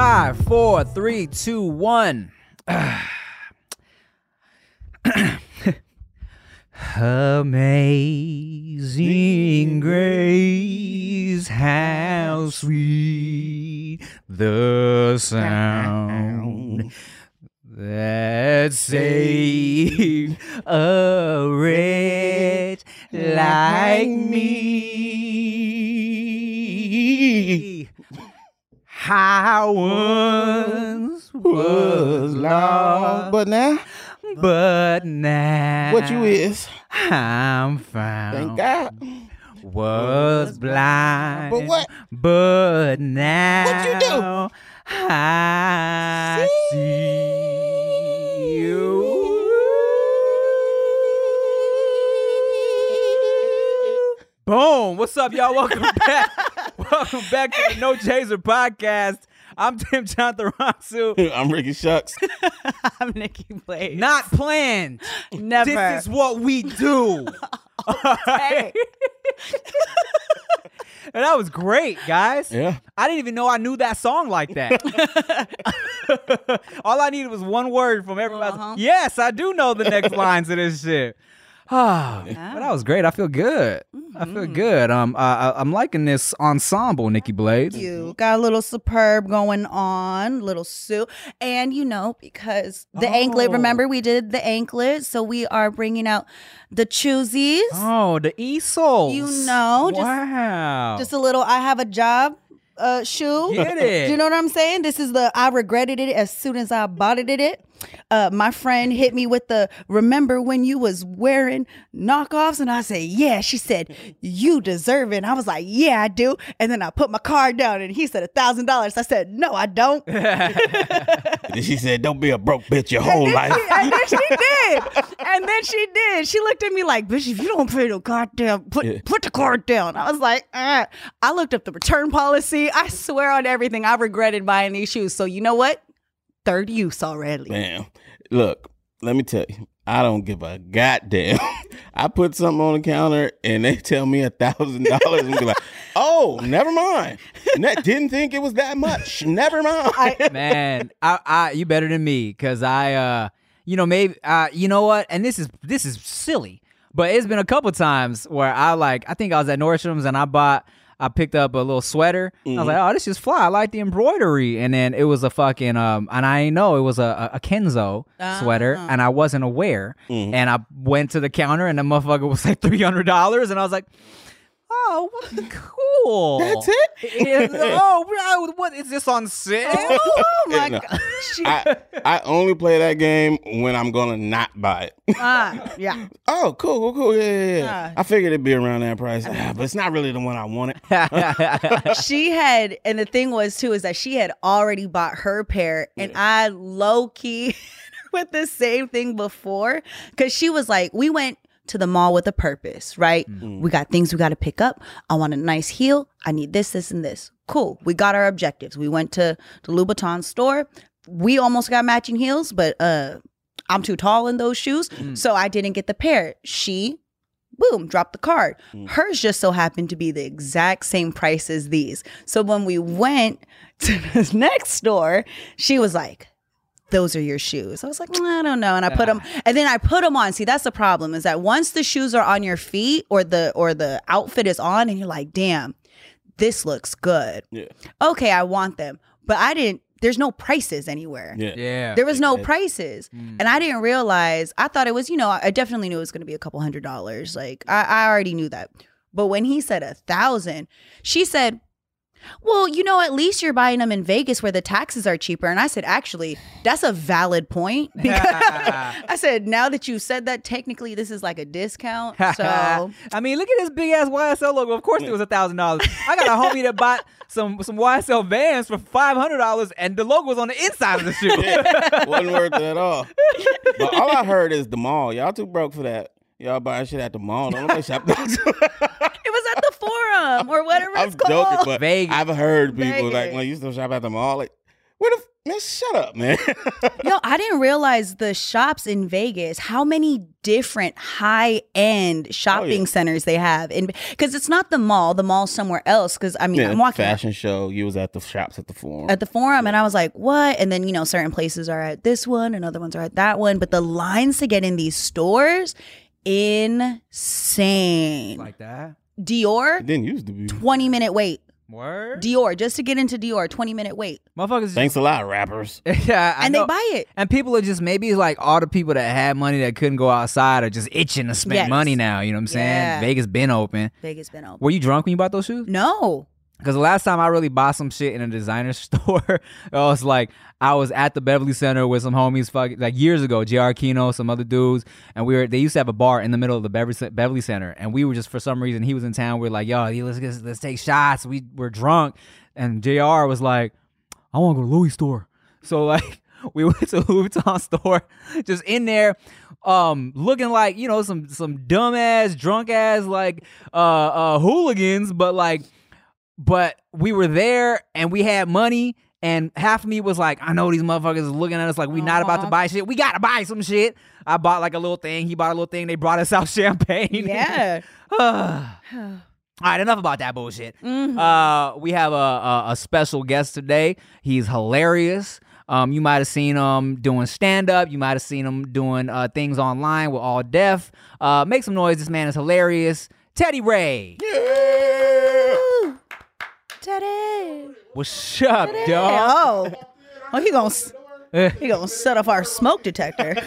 Five, four, three, two, one. Amazing grace, how sweet the sound that saved a wretch like me. I once was lost, But now, but now what you is? I'm found. Thank God. Was blind, But what? But now What you do? I see you. Boom! What's up, y'all? Welcome back. Welcome back to the No Chaser podcast. I'm Tim Chantarangsu. I'm Ricky Shucks. I'm Nikki Blade. Not planned. Never. This is what we do. Alright? and that was great, guys. Yeah. I didn't even know I knew that song like that. All I needed was one word from everybody. Uh-huh. Yes, I do know the next lines of this shit. But that was great. I feel good. I feel Mm-hmm. good. Um, I, I- I'm liking this ensemble, Nikki Blades. you got a little superb going on, little suit, and you know because the anklet. Oh. Remember we did the anklet, so we are bringing out the choosies. Oh, the Easels. You know, just- wow. Just a little. I have a job. Uh, shoe. Get it. Do you know what I'm saying? This is the I regretted it as soon as I bought it. It. Uh, my friend hit me with the remember when you was wearing knockoffs, and I said yeah. She said you deserve it. And I was like yeah, I do. And then I put my card down, and he said a thousand dollars. I said no, I don't. And she said, "Don't be a broke bitch your whole life." and then she did. And then she did. She looked at me like, bitch, if you don't pay the goddamn, put Yeah. put the card down. I was like, uh. I looked up the return policy. I swear on everything, I regretted buying these shoes. So you know what? Third use already. Man, look, let me tell you, I don't give a goddamn. I put something on the counter and they tell me a thousand dollars and be like, "Oh, never mind. Ne- didn't think it was that much. Never mind." man I, I you better than me because i uh you know maybe uh you know what and this is this is silly but it's been a couple times where i like i think i was at nordstrom's and i bought I picked up a little sweater. I was mm-hmm. like, "Oh, this is fly. I like the embroidery." And then it was a fucking um, and I didn't know it was a, a, a Kenzo sweater, ah. and I wasn't aware. Mm-hmm. And I went to the counter, and the motherfucker was like three hundred dollars, and I was like, "Oh, what- cool. That's it? Is- oh, bro, what is this on sale? Oh my No. god. I I only play that game when I'm gonna not buy it. Ah, yeah. Oh, cool, cool, cool. Yeah, yeah, yeah. Ah. I figured it'd be around that price, Ah, but it's not really the one I wanted. she had, and the thing was too, is that she had already bought her pair, and I low key with the same thing before because she was like, we went to the mall with a purpose, right? Mm. Mm. We got things we got to pick up. I want a nice heel. I need this, this, and this. Cool. We got our objectives. We went to the Louboutin store. We almost got matching heels, but uh, I'm too tall in those shoes, mm. so I didn't get the pair. She boom, dropped the card. Hers just so happened to be the exact same price as these. So when we went to the next store, she was like, those are your shoes. I was like, "Mm, I don't know. And I put them, and then I put them on. See, that's the problem is that once the shoes are on your feet or the or the outfit is on, and you're like, damn, this looks good. Yeah. Okay, I want them, but I didn't. There's no prices anywhere. Yeah. Yeah. There was no Yeah. prices. And I didn't realize, I thought it was, you know, I definitely knew it was going to be a couple hundred dollars. Like, I, I already knew that. But when he said a thousand, she said, well, you know, at least you're buying them in Vegas where the taxes are cheaper. And I said, actually, that's a valid point. Because I said, now that you said that, technically this is like a discount. So I mean, look at this big ass YSL logo. Of course, it was a thousand dollars. I got a homie that bought some some YSL Vans for five hundred dollars, and the logo was on the inside of the shoe. Yeah, wasn't worth it at all. But all I heard is the mall. Y'all too broke for that. Y'all buying shit at the mall. Don't nobody shop. it was at the forum or whatever I'm it's called. joking, but Vegas. I've heard people like, Vegas. "Well, you still shop at the mall?" Like, where the f- man? Shut up, man. Yo, I didn't realize the shops in Vegas, how many different high end oh, shopping yeah. centers they have. in Because it's not the mall, the mall's somewhere else. Because I mean, yeah, I'm walking fashion show. You was at the shops at the forum. at the forum and I was like, what? And then, you know, certain places are at this one and other ones are at that one. But the lines to get in these stores, insane. like that. Dior, it didn't used to be. 20 minute wait. Word. Dior, just to get into Dior, 20 minute wait. Motherfuckers. Thanks a lot, rappers. yeah, I and know. they buy it. And people are just maybe like all the people that had money that couldn't go outside are just itching to spend Yes. money now. You know what I'm saying? Yeah. Vegas been open. Vegas been open. Were you drunk when you bought those shoes? No. Because the last time I really bought some shit in a designer store, it was like I was at the Beverly Center with some homies, fuck, like years ago, JR Kino, some other dudes, and we were. They used to have a bar in the middle of the Beverly, Center, and we were just for some reason he was in town. We are like, yo, let's let's, let's take shots. We were drunk, and JR was like, I want to go to Louis store. So like we went to Louis Vuitton store, just in there, um, looking like you know some some dumbass, drunk ass like uh uh hooligans, but like but we were there and we had money and half of me was like i know these motherfuckers is looking at us like we not about to buy shit we gotta buy some shit i bought like a little thing he bought a little thing they brought us out champagne Yeah. all right enough about that bullshit Mhm. uh we have a, a a special guest today he's hilarious um, you might have seen him doing stand up. You might have seen him doing uh, things online with All Def. Uh, make some noise. This man is hilarious. Teddy Ray. Ooh. Teddy. What's up, dog? Oh. Oh, he gonna Eh. he gonna set off our smoke detector.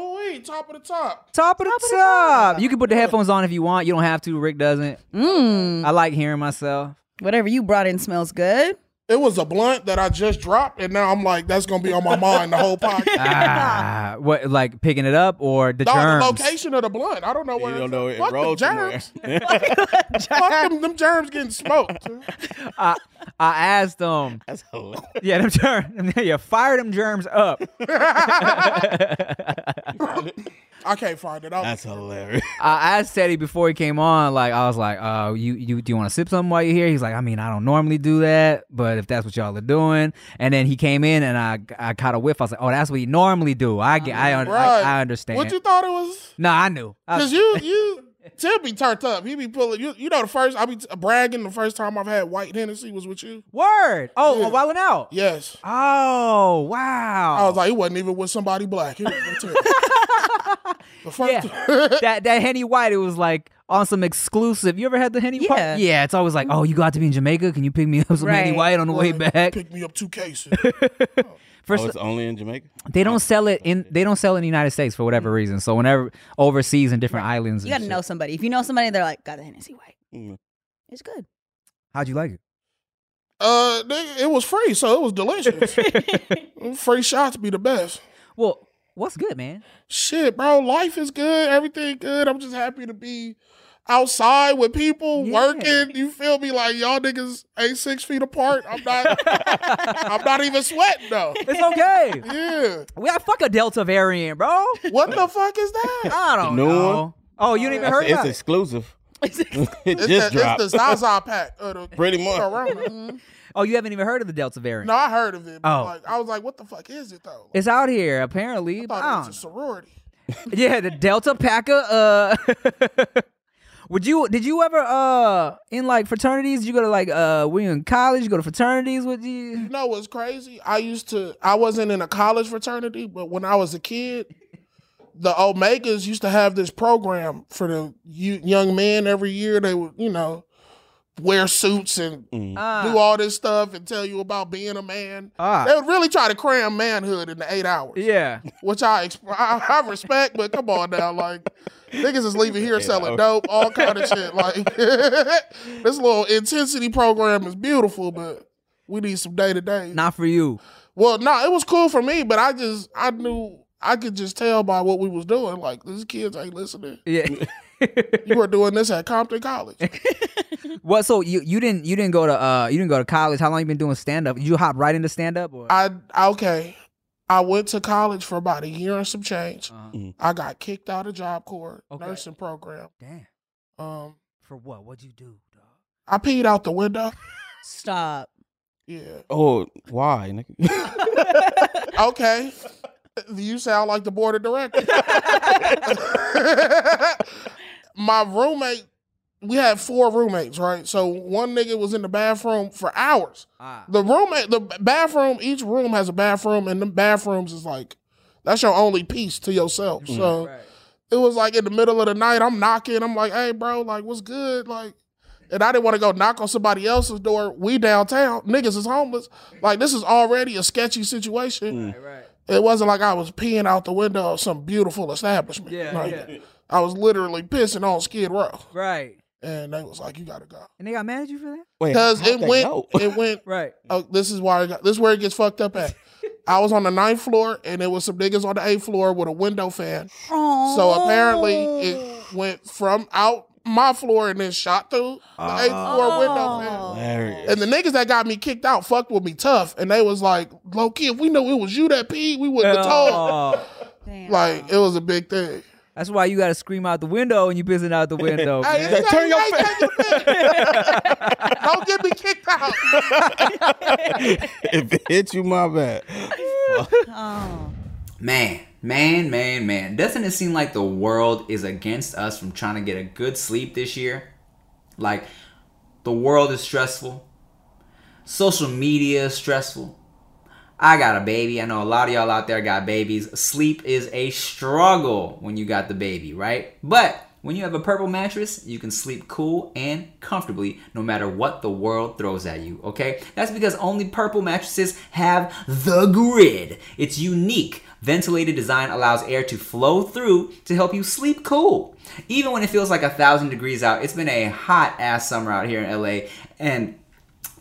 Oh wait, top of the top. Top of the top. You can put the headphones on if you want. You don't have to. Rick doesn't. mm. I like hearing myself. Whatever you brought in smells good. It was a blunt that I just dropped, and now I'm like, that's gonna be on my mind the whole podcast. Ah, what like picking it up or the No, germs? the location of the blunt. I don't know where. You don't know it Fuck rolled the somewhere. germs. Fuck them, them germs getting smoked. I, I asked them. That's hilarious. Yeah, them germs. Yeah, fire them germs up. I can't find it. I'll, That's hilarious. I asked Teddy before he came on. Like I was like, "Uh, you you do you want to sip something while you're here?" He's like, "I mean, I don't normally do that, but if that's what y'all are doing." And then he came in and I I caught a whiff. I was like, "Oh, that's what you normally do." I get I, un- Right. I, I understand. What you thought it was? no, I knew. I- Because you you Tim be turned up. He be pulling. You, you know the first I be t- bragging. The first time I've had white Hennessy was with you. Word. Oh, Yeah. Oh, a wilding out. Yes. Oh, wow. I was like, it wasn't even with somebody black. He was Tim. the first Yeah. that that Henny White, it was like on some exclusive. You ever had the Henny Yeah. White? Yeah, it's always like, oh, you got to be in Jamaica. Can you pick me up some Henny White on the way back? Pick me up two cases. Oh. First, oh, it's only in Jamaica. they don't sell it in they don't sell it in the United States for whatever reason. So whenever overseas in different islands, You gotta know shit. somebody. If you know somebody, they're like, got the Hennessy White. Mm. It's good. How'd you like it? uh, nigga, it was free, so it was delicious. free shots be the best. Well, what's good, man? Shit, bro, life is good. Everything good. I'm just happy to be outside with people Yeah. working. You feel me? Like y'all niggas ain't six feet apart. I'm not. I'm not even sweating though. It's okay. Yeah. we got fuck a Delta variant, bro. What the fuck is that? I don't new know. one? Oh, you didn't even heard It's about it? exclusive. it It's just the, dropped. it's the Zaza pack. Of the Pretty much. Corona. Oh, you haven't even heard of the Delta variant? No, I heard of it. Oh. like, I was like, what the fuck is it though? It's out here apparently. I but thought I it was a sorority. yeah, the Delta Paca. Uh, would you? Did you ever uh in like fraternities? You go to like uh when you in college? You go to fraternities? with you? You know what's crazy? I used to. I wasn't in a college fraternity, but when I was a kid, the Omegas used to have this program for the young men every year. They would, you know, wear suits and Ah, do all this stuff and tell you about being a man. ah, They would really try to cram manhood into eight hours, yeah. which I, exp- I I respect. But come on now, like niggas is leaving here Eight selling hours. dope, all kind of shit. Like this little intensity program is beautiful, but we need some day to day. Not for you. Well, no, it was cool for me, but I just I knew I could just tell by what we was doing. Like these kids ain't listening. Yeah. You were doing this at Compton College. what? So you you didn't you didn't go to uh you didn't go to college? How long you been doing stand up? You hop right into stand up? I okay. I went to college for about a year and some change. Uh-huh. I got kicked out of Job Corps Okay. nursing program. Damn. Um, For what? What'd you do, dog? I peed out the window. Stop. Yeah. Oh, why? nigga? Okay. You sound like the board of directors. My roommate, we had four roommates, right? So one nigga was in the bathroom for hours. Ah. The roommate, the bathroom, each room has a bathroom, and the bathrooms is like that's your only piece to yourself. So Right. it was like in the middle of the night, I'm knocking. I'm like, hey, bro, like, what's good? Like, and I didn't want to go knock on somebody else's door. We downtown, niggas is homeless. Like, this is already a sketchy situation. Right. Right. It wasn't like I was peeing out the window of some beautiful establishment. Yeah. Like, Yeah. I was literally pissing on Skid Row, Right. and they was like, you gotta go And they got mad at you for that? Wait, because how'd it that went, it went. Right. Oh, this is why I got, this is where it gets fucked up at. I was on the ninth floor, and there was some niggas on the eighth floor with a window fan. So apparently it went from out my floor and then shot through the eighth oh. floor window. Oh. Hilarious. And the niggas that got me kicked out fucked with me tough. And they was like, low key, if we knew it was you that peed, we wouldn't have told. Oh. Damn. Like, it was a big thing. That's why you gotta scream out the window when you pissing out the window. Hey, man. it's Turn your face. take your pick. Don't get me kicked out. if it hit you, my bad. Oh. Man, man, man, man. Doesn't it seem like the world is against us from trying to get a good sleep this year? Like, the world is stressful. Social media is stressful. I got a baby. I know a lot of y'all out there got babies. Sleep is a struggle when you got the baby, right? But when you have a purple mattress, you can sleep cool and comfortably no matter what the world throws at you, okay? That's because only purple mattresses have the grid. Its unique ventilated design allows air to flow through to help you sleep cool. Even when it feels like a thousand degrees out, it's been a hot ass summer out here in LA, and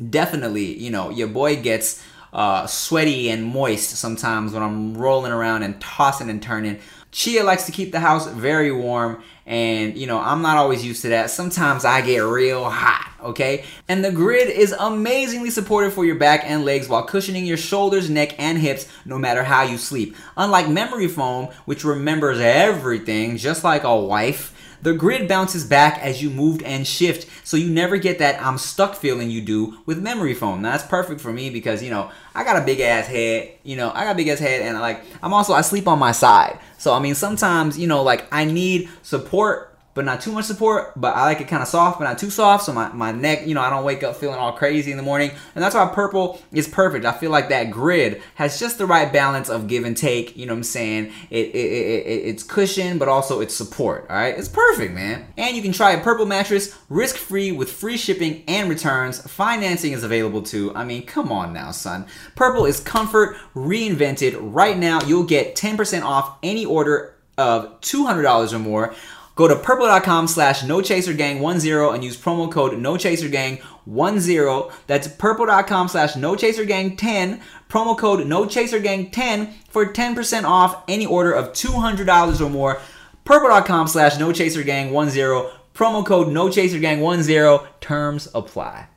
definitely, you know, your boy gets uh, sweaty and moist sometimes when I'm rolling around and tossing and turning. Chia likes to keep the house very warm, and you know, I'm not always used to that. Sometimes I get real hot, okay? And the grid is amazingly supportive for your back and legs while cushioning your shoulders, neck, and hips no matter how you sleep. Unlike memory foam, which remembers everything, just like a wife. The grid bounces back as you move and shift, so you never get that I'm stuck feeling you do with memory foam. Now, that's perfect for me because, you know, I got a big ass head, you know, I got a big ass head, and like, I'm also, I sleep on my side. So, I mean, sometimes, you know, like, I need support, but not too much support, but I like it kind of soft, but not too soft, so my, my neck, you know, I don't wake up feeling all crazy in the morning. And that's why purple is perfect. I feel like that grid has just the right balance of give and take, you know what I'm saying? It, it, it, it It's cushion, but also it's support, all right? It's perfect, man. And you can try a purple mattress risk-free with free shipping and returns. Financing is available too. I mean, come on now, son. Purple is comfort reinvented. Right now, you'll get 10% off any order of $200 or more. Go to purple.com slash nochasergang10 and use promo code nochasergang10. That's purple.com slash nochasergang10. Promo code nochasergang10 for 10% off any order of $200 or more. Purple.com slash nochasergang10. Promo code nochasergang10. Terms apply.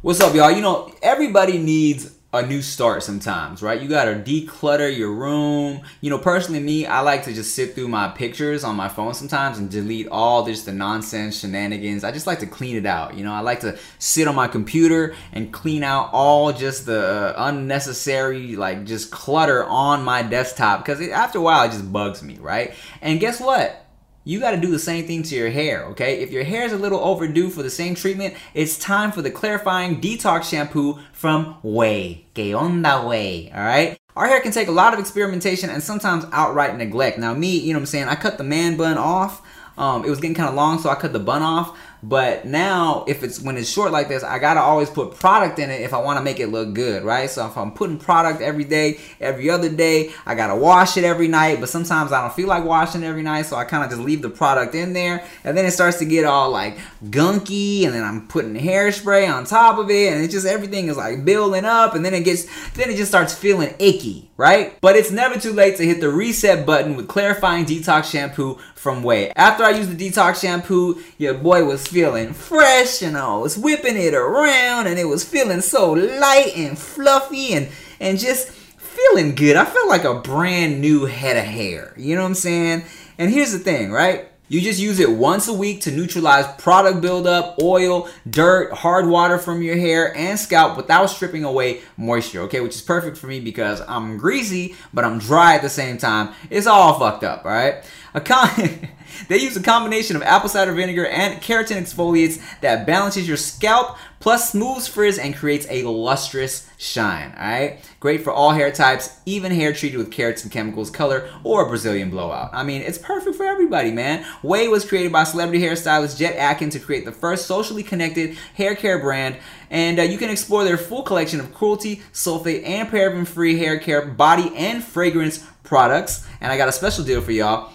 What's up, y'all? You know, everybody needs a new start sometimes, right? You gotta declutter your room. You know, personally, me, I like to just sit through my pictures on my phone sometimes and delete all just the nonsense shenanigans. I just like to clean it out. You know, I like to sit on my computer and clean out all just the uh, unnecessary, like, just clutter on my desktop because after a while it just bugs me, right? And guess what? You got to do the same thing to your hair, okay? If your hair is a little overdue for the same treatment, it's time for the clarifying detox shampoo from OUAI. Que onda Way, all right? Our hair can take a lot of experimentation and sometimes outright neglect. Now, me, you know what I'm saying? I cut the man bun off. Um, it was getting kind of long, so I cut the bun off. But now, if it's when it's short like this, I gotta always put product in it if I want to make it look good, right? So if I'm putting product every day, every other day, I gotta wash it every night. But sometimes I don't feel like washing every night, so I kind of just leave the product in there, and then it starts to get all like gunky, and then I'm putting hairspray on top of it, and it just everything is like building up, and then it gets, then it just starts feeling icky, right? But it's never too late to hit the reset button with clarifying detox shampoo from OUAI. After I used the detox shampoo, your boy was feeling fresh and I was whipping it around and it was feeling so light and fluffy and and just feeling good. I felt like a brand new head of hair. You know what I'm saying? And here's the thing, right? You just use it once a week to neutralize product buildup, oil, dirt, hard water from your hair and scalp without stripping away moisture, okay? Which is perfect for me because I'm greasy, but I'm dry at the same time. It's all fucked up, all right? A con- they use a combination of apple cider vinegar and keratin exfoliates that balances your scalp plus smooths frizz and creates a lustrous shine. All right, great for all hair types, even hair treated with keratin chemicals, color, or Brazilian blowout. I mean, it's perfect for everybody, man. OUAI was created by celebrity hairstylist Jen Atkin to create the first socially connected hair care brand, and uh, you can explore their full collection of cruelty, sulfate, and paraben-free hair care, body, and fragrance products. And I got a special deal for y'all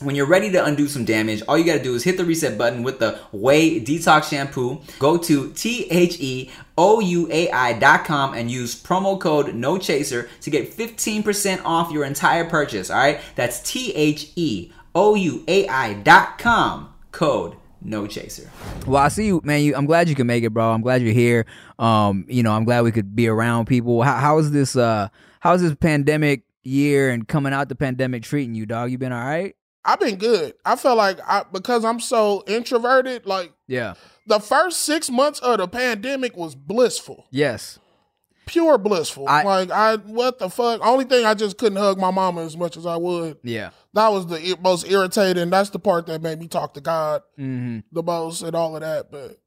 when you're ready to undo some damage, all you gotta do is hit the reset button with the OUAI Detox Shampoo. Go to T H E O U A I.com and use promo code No Chaser to get 15% off your entire purchase. All right, that's T H E O U A I.com code no chaser. Well, I see you, man. You, I'm glad you can make it, bro. I'm glad you're here. Um, you know, I'm glad we could be around people. How, how is this? Uh, how's this pandemic year and coming out the pandemic treating you, dog? You been all right? I've been good. I feel like I because I'm so introverted, like Yeah. the first six months of the pandemic was blissful. Yes. Pure blissful. I- like I what the fuck? Only thing I just couldn't hug my mama as much as I would. Yeah. That was the most irritating. That's the part that made me talk to God hmm the most and all of that. But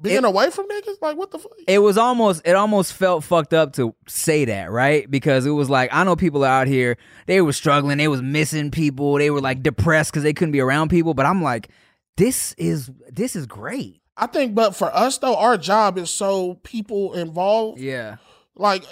being away from niggas, like what the fuck? It was almost it almost felt fucked up to say that, right? Because it was like I know people out here, they were struggling, they was missing people, they were like depressed because they couldn't be around people. But I'm like, this is this is great. I think, but for us though, our job is so people involved. Yeah. Like,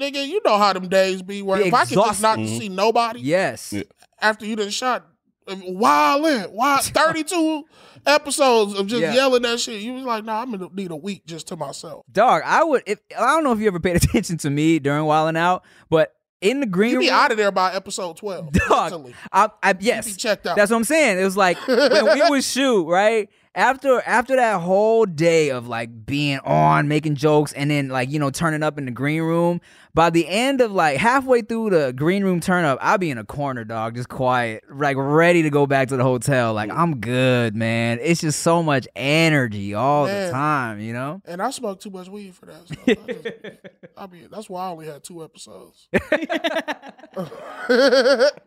nigga, you know how them days be. Where Be if I could just not exhausting. see nobody Yes. Yeah. after you done shot Um, wild wild thirty two episodes of just Yeah. yelling that shit, you was like, nah, I'm gonna need a week just to myself. Dog, I would if I don't know if you ever paid attention to me during Wild 'N Out, but in the green You be room, out of there by episode twelve. dog. mentally. I, I yes, be checked out. That's what I'm saying. It was like when we would shoot, right? After after that whole day of like being on, making jokes, and then like, you know, turning up in the green room, by the end of like halfway through the green room turn up, I'll be in a corner, dog, just quiet, like ready to go back to the hotel. Like, I'm good, man. It's just so much energy all the time, you know? and I smoked too much weed for that. So I, just, I mean, that's why I only had two episodes.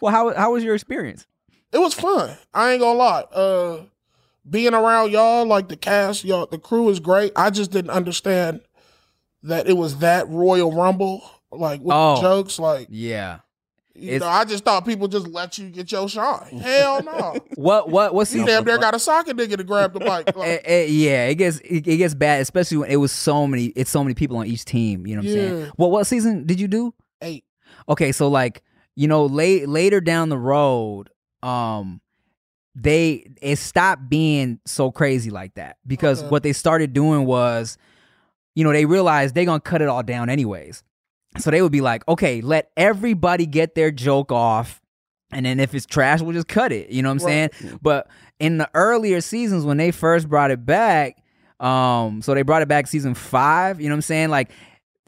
Well, how how was your experience? It was fun. I ain't gonna lie. Uh, being around y'all, like the cast, y'all, the crew is great. I just didn't understand that it was that Royal Rumble, like with Oh. the jokes. Like, Yeah. you It's- know, I just thought people just let you get your shine. Hell no. What what what You season? damn near got a soccer nigga to grab the mic. Like, eh, yeah, it gets it, it gets bad, especially when it was so many. It's so many people on each team. You know what I'm saying? Yeah. Well, what season did you do? eight. Okay, so like you know, late later down the road, um, they it stopped being so crazy like that because Okay. what they started doing was, you know, they realized they're gonna cut it all down anyways. So they would be like, okay, let everybody get their joke off. And then if it's trash, we'll just cut it. You know what I'm Right. saying? But in the earlier seasons when they first brought it back, um, so they brought it back season five, you know what I'm saying? Like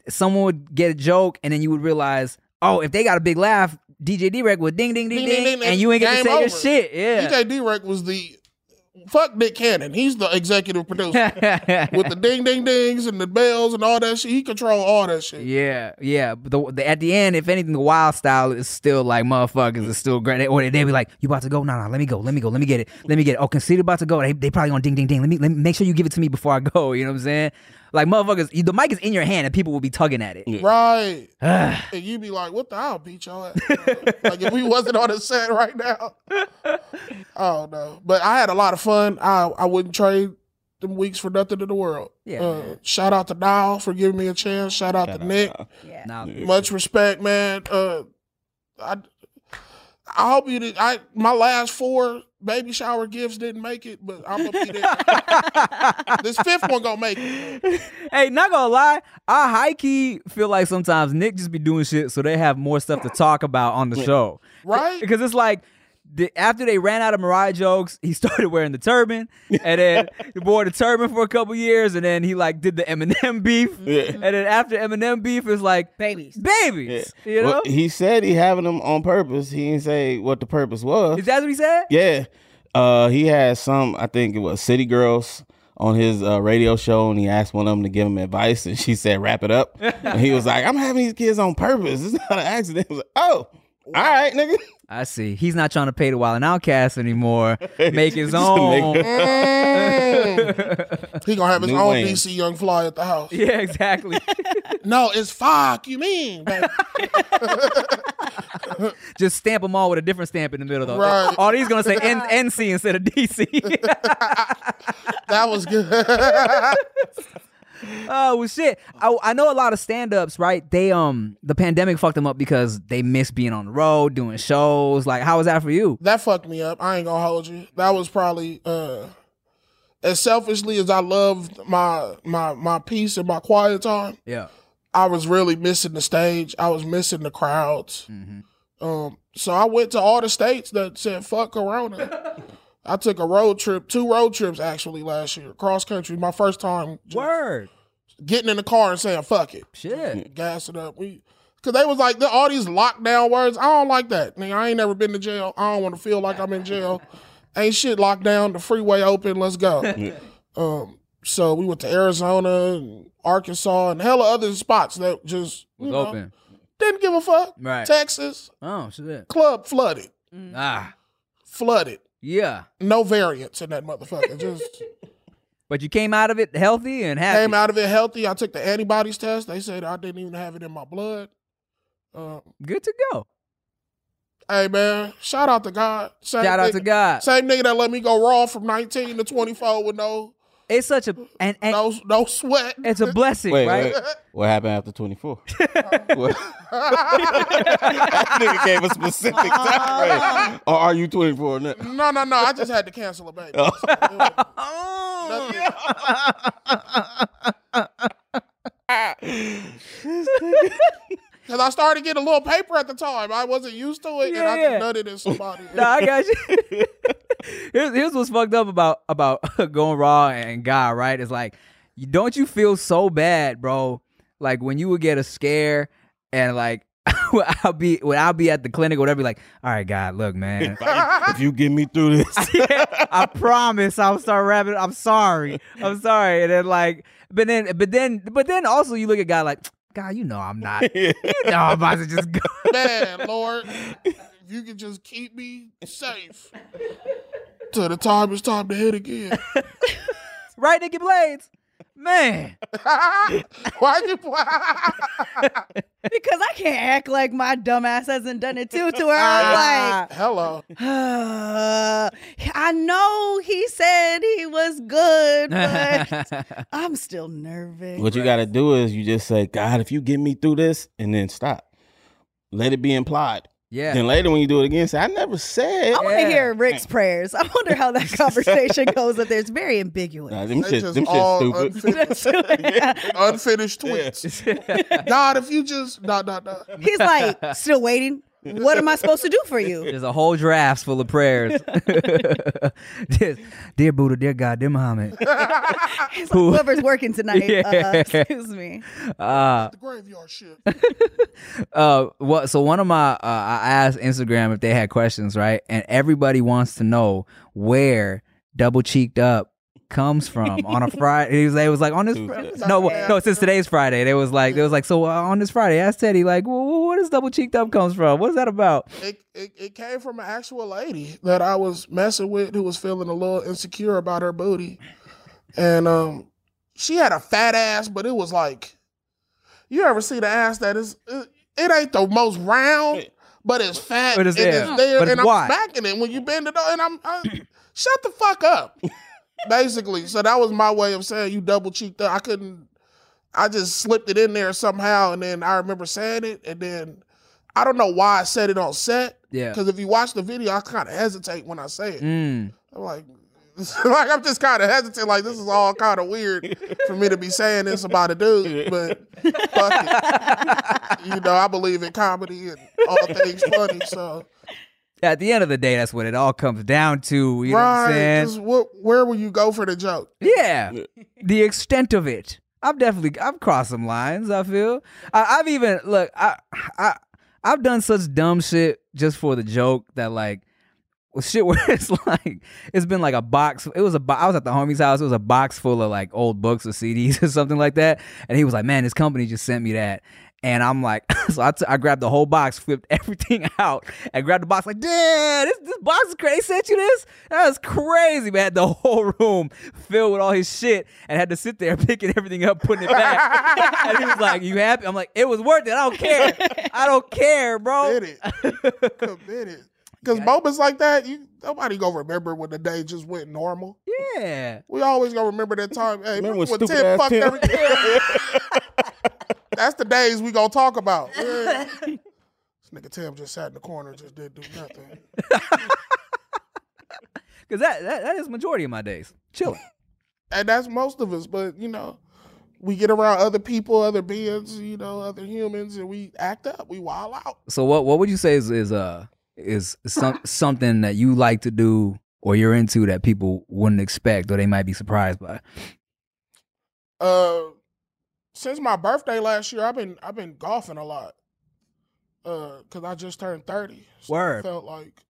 someone would get a joke, and then you would realize, oh, if they got a big laugh, DJ D-Wrek would ding, ding, ding, Ding, ding, ding, ding, and you ain't get to say your over. shit. Yeah. DJ D-Wrek was the fuck Nick Cannon. He's the executive producer with the ding ding dings and the bells and all that shit. He control all that shit. Yeah, yeah. But the, the, at the end, if anything, the wild style is still like motherfuckers is still great. Or they, they be like, "You about to go? No, no. Let me go. Let me go. Let me get it. Let me get it. Oh, Conceited about to go. They, they probably gonna ding, ding, ding. Let me let me make sure you give it to me before I go. You know what I'm saying? Like motherfuckers, the mic is in your hand and people will be tugging at it. Right. and you'd be like, what the hell, beat your ass. like if we wasn't on the set right now. Oh no. But I had a lot of fun. I I wouldn't trade them weeks for nothing in the world. Yeah, Uh, shout out to Dial for giving me a chance. Shout out to Nick. Yeah. Now, Much respect, man. Uh, I I hope you did. I my last four baby shower gifts didn't make it, but I'm gonna be there. this fifth one gonna make it. hey, not gonna lie, I high key feel like sometimes Nick just be doing shit so they have more stuff to talk about on the show. Right? Because it's like the, after they ran out of Mariah jokes, he started wearing the turban, and then he wore the turban for a couple years, and then he like did the Eminem beef, Yeah. and then after Eminem beef, it's like Babies. babies, you know? Well, he said he having them on purpose. He didn't say what the purpose was. Is that what he said? Yeah. Uh, he had some, I think it was City Girls on his uh, radio show, and he asked one of them to give him advice, and she said, "Wrap it up." and he was like, "I'm having these kids on purpose. It's not an accident." I was like, "Oh, all right, nigga." I see. He's not trying to pay the Wild 'N Out cast anymore. Make his own. make- Mm. he gonna have his New own Wayne. DC Young Fly at the house. yeah, exactly. No, it's fuck. You mean? Just stamp them all with a different stamp in the middle, though. Right. All these gonna say N- NC instead of DC. that was good. Oh well, shit. I, I know a lot of stand-ups, right? They um the pandemic fucked them up because they miss being on the road, doing shows. Like, how was that for you? that fucked me up. I ain't gonna hold you. That was probably uh as selfishly as I loved my my my peace and my quiet time. Yeah. I was really missing the stage. I was missing the crowds. Mm-hmm. Um, so I went to all the states that said "fuck Corona." I took a road trip, two road trips actually last year, cross country. My first time Word. getting in the car and saying "fuck it," Shit. gas it up. We, cause they was like the, all these lockdown words. I don't like that. Nigga, I ain't never been to jail. I don't want to feel like I'm in jail. Ain't shit locked down. The freeway open. Let's go. um, so we went to Arizona and Arkansas and hella other spots that just Was know, open. didn't give a fuck. Right. Texas Oh shit. club flooded, Ah. flooded. Yeah. No variance in that motherfucker. Just But you came out of it healthy and happy. came out of it healthy. I took the antibodies test. They said I didn't even have it in my blood. Uh, Good to go. hey man, shout out to God. Same Shout out nigga- to God. Same nigga that let me go raw from 19 to 24 with no It's such a and, and no no sweat. it's a blessing, Wait, right? wait. What happened after 24? What- that nigga gave a specific time frame. Or are you 24 now? No, no, no. I just had to cancel a baby. Oh. Because I started getting a little paper at the time. I wasn't used to it, and I Yeah. just nutted in somebody. No, I got you. here's, here's what's fucked up about about going raw and God, right? It's like, don't you feel so bad, bro? Like when you would get a scare and like I'll be when I'll be at the clinic or whatever, like, all right, God, look, man. if you get me through this, I promise I'll start rapping. I'm sorry. I'm sorry. And then like, but then, but then, but then also you look at God like, God, you know I'm not. You know I'm about to just go. Man, Lord, if you could just keep me safe till the time it's time to hit again. right, Nikki Blades. Man. Why you? Because I can't act like my dumbass hasn't done it too. To where I'm ah, like, Hello. like, I know he said he was good, but I'm still nervous. what you got to do is you just say, God, if you get me through this, and then stop. Let it be implied. Yeah. Then later when you do it again, say, I never said. I want to Yeah. hear Rick's prayers. I wonder how that conversation goes. If there's very ambiguous. Nah, them They shit, just them shit all stupid. unfinished, unfinished tweets. God, if you just no no no. He's like still waiting. What am I supposed to do for you? There's a whole draft full of prayers. dear, dear Buddha, dear God, dear Muhammad. It's like, Whoever's working tonight, Yeah. uh, excuse me. Uh, The graveyard shit. uh, what? So one of my, uh, I asked Instagram if they had questions, right? And everybody wants to know where double cheeked up comes from on a Friday. He was, it was like on this. Tuesday. No, no, since today's Friday, they was like, they was like, so uh, on this Friday, ask Teddy, like, well, what does double cheeked up comes from? What is that about? It, it it came from an actual lady that I was messing with who was feeling a little insecure about her booty. And um she had a fat ass, but it was like you ever see the ass that is it, it ain't the most round, but it's fat But it's and there. it's there But it's and I'm wide. smacking it when you bend it over and I'm I, shut the fuck up. Basically. So that was my way of saying you double cheeked up. I couldn't I just slipped it in there somehow and then I remember saying it and then I don't know why I said it on set. Yeah. Because if you watch the video, I kind of hesitate when I say it. Mm. I'm like, like I'm just kind of hesitant. Like this is all kind of weird for me to be saying this about a dude, but fuck it. You know, I believe in comedy and all things funny. So At the end of the day, that's what it all comes down to. You know what I'm right, saying? just where will you go for the joke? Yeah, the extent of it. I've definitely I've crossed some lines. I feel I, I've even look I I I've done such dumb shit just for the joke that like shit where it's like it's been like a box. It was a bo- I was at the homie's house. It was a box full of like old books or CDs or something like that. And he was like, "Man, this company just sent me that." And I'm like, so I, t- I grabbed the whole box, flipped everything out, and grabbed the box like, damn, this, this box is crazy. They sent you this? That was crazy, man. The whole room filled with all his shit and had to sit there picking everything up, putting it back. and he was like, you happy? I'm like, it was worth it. I don't care. I don't care, bro. Did it, committed. Because moments like that, you nobody gonna remember when the day just went normal. Yeah. We always gonna remember that time. Hey, Remember remember when when Tim fucked Tim- everything? That's the days we gonna talk about. Yeah. This nigga Tim just sat in the corner, just didn't do nothing. Because that, that, that is majority of my days. Chilling. And that's most of us. But you know, we get around other people, other beings, you know, other humans, and we act up. We wild out. So what what would you say is is uh is some, something that you like to do or you're into that people wouldn't expect or they might be surprised by? Uh, since my birthday last year, I've been I've been golfing a lot. Uh, cause I just turned thirty. So I felt like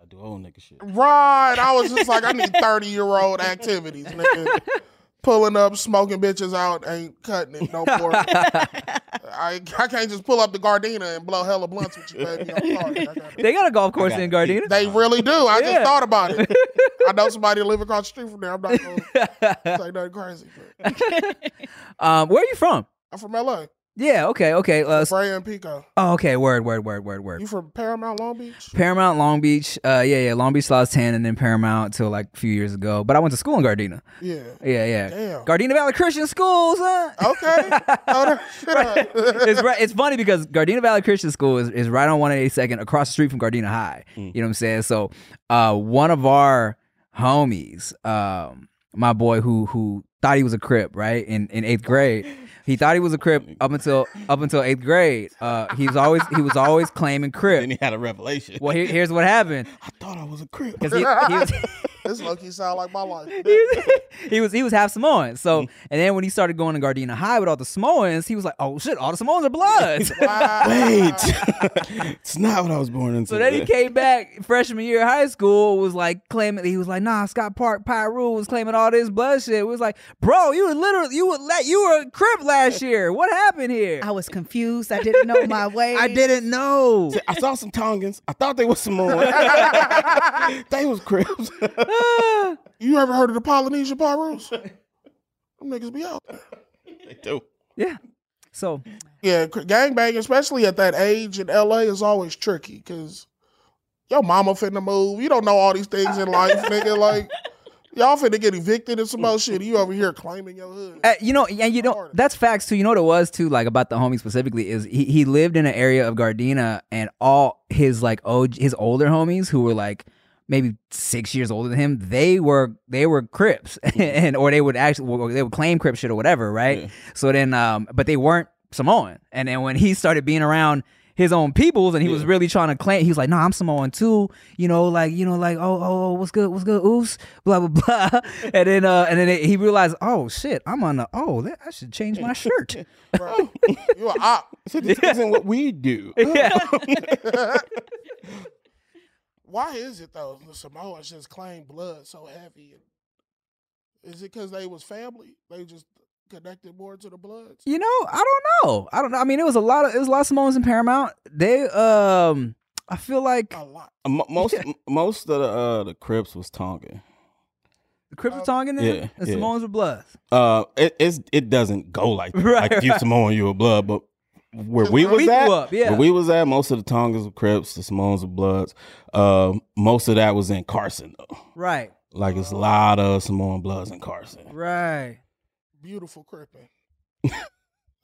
I do old nigga shit. Right. I was just like, I need 30 year old activities, nigga. Pulling up, smoking bitches out, ain't cutting it no more. I, I can't just pull up the Gardena and blow hella blunts with you, baby. I'm sorry. Gotta- They got a golf course in. Gardena. They really do. I Yeah. just thought about it. I know somebody that live across the street from there. I'm not going to say nothing crazy. Um, where are you from? I'm from LA. Yeah, okay, okay. Uh, s- Brea and Pico. oh, okay, word, word, word, word, word. You from Paramount, Long Beach? Paramount, Long Beach. Uh, yeah, yeah. Long Beach till I was 10 and then Paramount till like a few years ago. But I went to school in Gardena. Yeah. Yeah, yeah. Damn. Gardena Valley Christian Schools, huh? Okay. Throw that shit up. it's right. It's funny because Gardena Valley Christian School is, is right on 182nd across the street from Gardena High. You know what I'm saying? So, uh, one of our homies, um, my boy who who thought he was a crip, right in in eighth grade. He thought he was a crip up until up until eighth grade. Uh, he was always he was always claiming crip. Then he had a revelation. Well, here, here's what happened I thought I was a crip. because he, he was. This low key sound like my life. he was, he was half Samoan. So mm-hmm. and then when he started going to Gardena High with all the Samoans, he was like, "Oh shit, all the Samoans are bloods." Wait, it's not what I was born into. So then he came back freshman year of high school, was like claiming he was like, nah, Scott Park Piru was claiming all this blood shit. It was like, bro, you were literally you were la- you were a crip last year. What happened here? I was confused. I didn't know my way. I didn't know. I saw some Tongans. I thought they were Samoan. they was crips. You ever heard of the Polynesian Pirus? Them niggas be out there. they do. yeah. So Yeah, cr- gangbang, especially at that age in LA, is always tricky because your mama finna move. You don't know all these things in life, nigga. Like, y'all finna get evicted and some more shit. You over here claiming your hood. Uh, you know, and you know Hard. that's facts too. You know what it was too, like about the homie specifically is he, he lived in an area of Gardena, and all his like OG, his older homies who were like maybe six years older than him, they were they were Crips, and or they would actually they would claim Crip shit or whatever, right? Yeah. So then, um, but they weren't Samoan, and then when he started being around his own peoples, and he was really trying to claim. He was like, "No, I'm Samoan too." You know, like you know, like oh oh, oh what's good, what's good, oos, blah blah blah. And then uh, and then he realized, oh shit, I'm on the oh, that, I should change my shirt. Bro, you a op. So this isn't what we do. yeah. Why is it though the Samoans just claim blood so heavy? Is it because they was family? They just connected more to the bloods. You know, I don't know. I don't know. I mean, it was a lot of it was a lot of Samoans in Paramount. They um, I feel like A lot. Mo- most most of the uh, the Crips was Tongan. the Crips were Tongan there, yeah, and yeah. Samoans were Bloods. Uh, it it's, it doesn't go like that. Right, like you right. Samoan, you a blood, but where we We was grew at, up, yeah. where we was at, most of the Tongans were Crips, the Samoans were Bloods. Uh, most of that was in Carson though. Right, Like it's a lot of Samoan Bloods in Carson. right. Beautiful cripping.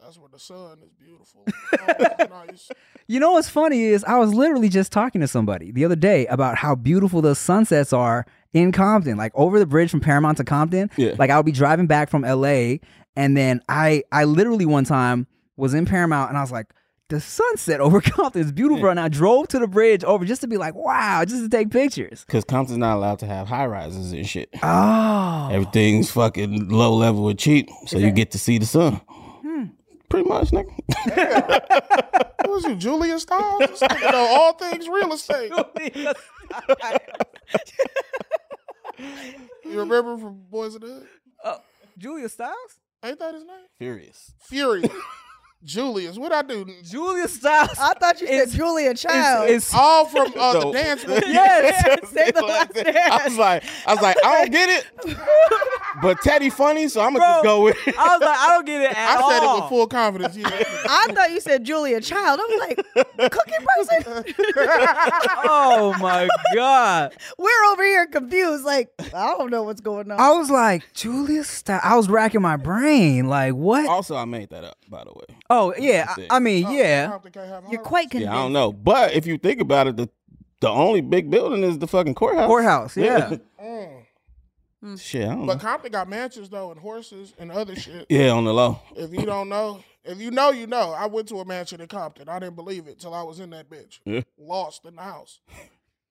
That's where the sun is beautiful. Oh, nice. You know what's funny is I was literally just talking to somebody the other day about how beautiful the sunsets are in Compton, like over the bridge from Paramount to Compton. Yeah. Like I would be driving back from LA, and then I I literally one time was in Paramount, and I was like. The sunset over Compton is beautiful, and I drove to the bridge over just to be like, "Wow!" just to take pictures. Because Compton's not allowed to have high rises and shit. Oh, Everything's fucking low level and cheap, so you get to see the sun. Hmm. Pretty much, nigga. Was you, Julia Stiles? Nigga know all things real estate. You remember from Boys in the Hood? Oh, Julia Stiles. Ain't that his name? Furious. Fury. Julius. What I do? Julius Stiles. I thought you said It's- Julia Child. It's, it's, All from uh, the No. dance movie. Yes. Say the last I was like, I was like, I don't get it, but Teddy funny, so I'm gonna just go with. it. I was like, I don't get it at I all. said it with full confidence. Yeah. I thought you said Julia Child. I was like, cookie person? oh my god! We're over here confused. Like, I don't know what's going on. I was like, Julia Stiles. I was racking my brain. Like, what? Also, I made that up, by the way. Oh yeah. I, I mean, yeah. Compton You're quite convinced. Yeah, I don't know, but if you think about it, the the only big building is the fucking courthouse. Courthouse. Yeah. Mm. Shit, I don't But know. Compton got mansions though and horses and other shit. Yeah, on the low. If you don't know, if you know, you know. I went to a mansion in Compton. I didn't believe it till I was in that bitch. Yeah. Lost in the house.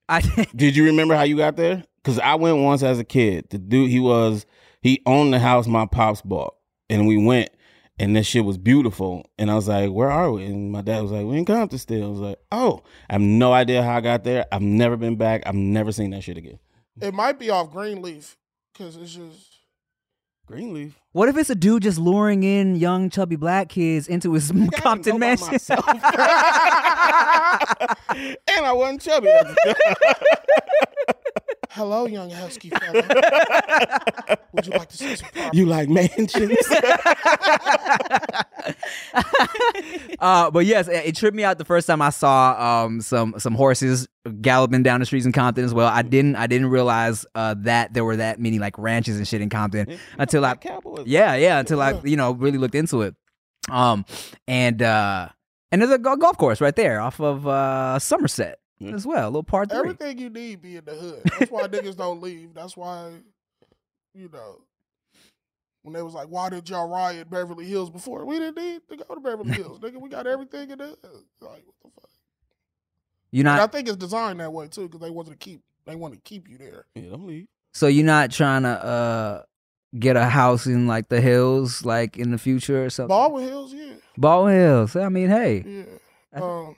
I Did you remember how you got there? Because I went once as a kid. The dude, he was, he owned the house my pops bought. And we went, and this shit was beautiful. And I was like, where are we? And my dad was like, we in Compton still. I was like, oh, I have no idea how I got there. I've never been back. I've never seen that shit again. It might be off Greenleaf because it's just. Greenleaf. What if it's a dude just luring in young chubby black kids into his Compton go mansion? myself. and I wasn't chubby. At the time. Hello, young husky fella. Would you like to see some property? you like mansions? Uh, but yes, it, it tripped me out the first time I saw um some some horses galloping down the streets in Compton as well. I didn't I didn't realize uh that there were that many like ranches and shit in Compton until I Cowboys. yeah yeah until I you know really looked into it. Um and uh and there's a golf course right there off of uh Somerset Yeah. As well, a little part three. Everything you need be in the hood. That's why niggas don't leave. That's why, you know, when they was like, why did y'all riot Beverly Hills before? We didn't need to go to Beverly Hills, nigga. We got everything in the hood. Like, what the fuck? You're And I think it's designed that way too, because they wanted to keep they want to keep you there. Yeah, don't leave. so you're not trying to uh get a house in like the hills like in the future or something. Baldwin Hills, yeah, Ball Hills. I mean, hey, yeah. Um,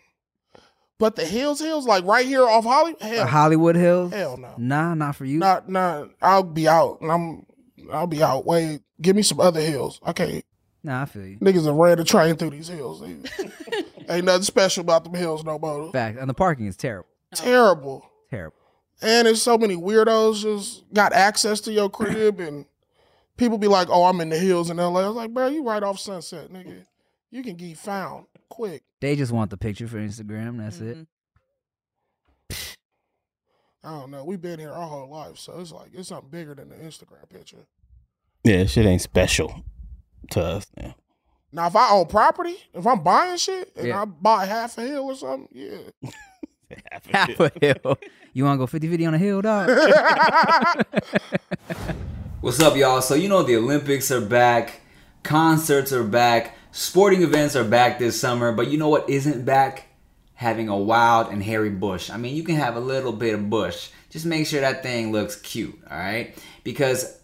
but the hills, hills, like right here off Hollywood, hell, Hollywood Hills. hell no. Nah, not for you. Not, not. I'll be out, and I'm, I'll be out. Wait, give me some other hills. I can't. Nah, I feel you. Niggas have ran a train through these hills. Ain't nothing special about them hills no more. Fact, and the parking is terrible. Terrible. Terrible. And there's so many weirdos just got access to your crib, and people be like, "Oh, I'm in the hills in LA." I was like, "Bro, you right off Sunset, nigga. You can get found quick." They just want the picture for Instagram. That's it. Mm-hmm. I don't know. We've been here our whole life, so it's like it's something bigger than the Instagram picture. Yeah, shit ain't special to us. Yeah. Now, if I own property, if I'm buying shit and Yeah. I buy half a hill or something, yeah. Half a hill. You want to go 50 50 on a hill, dog? What's up, y'all? So, you know, the Olympics are back, concerts are back, sporting events are back this summer, but you know what isn't back? having a wild and hairy bush. I mean, you can have a little bit of bush. Just make sure that thing looks cute, all right? Because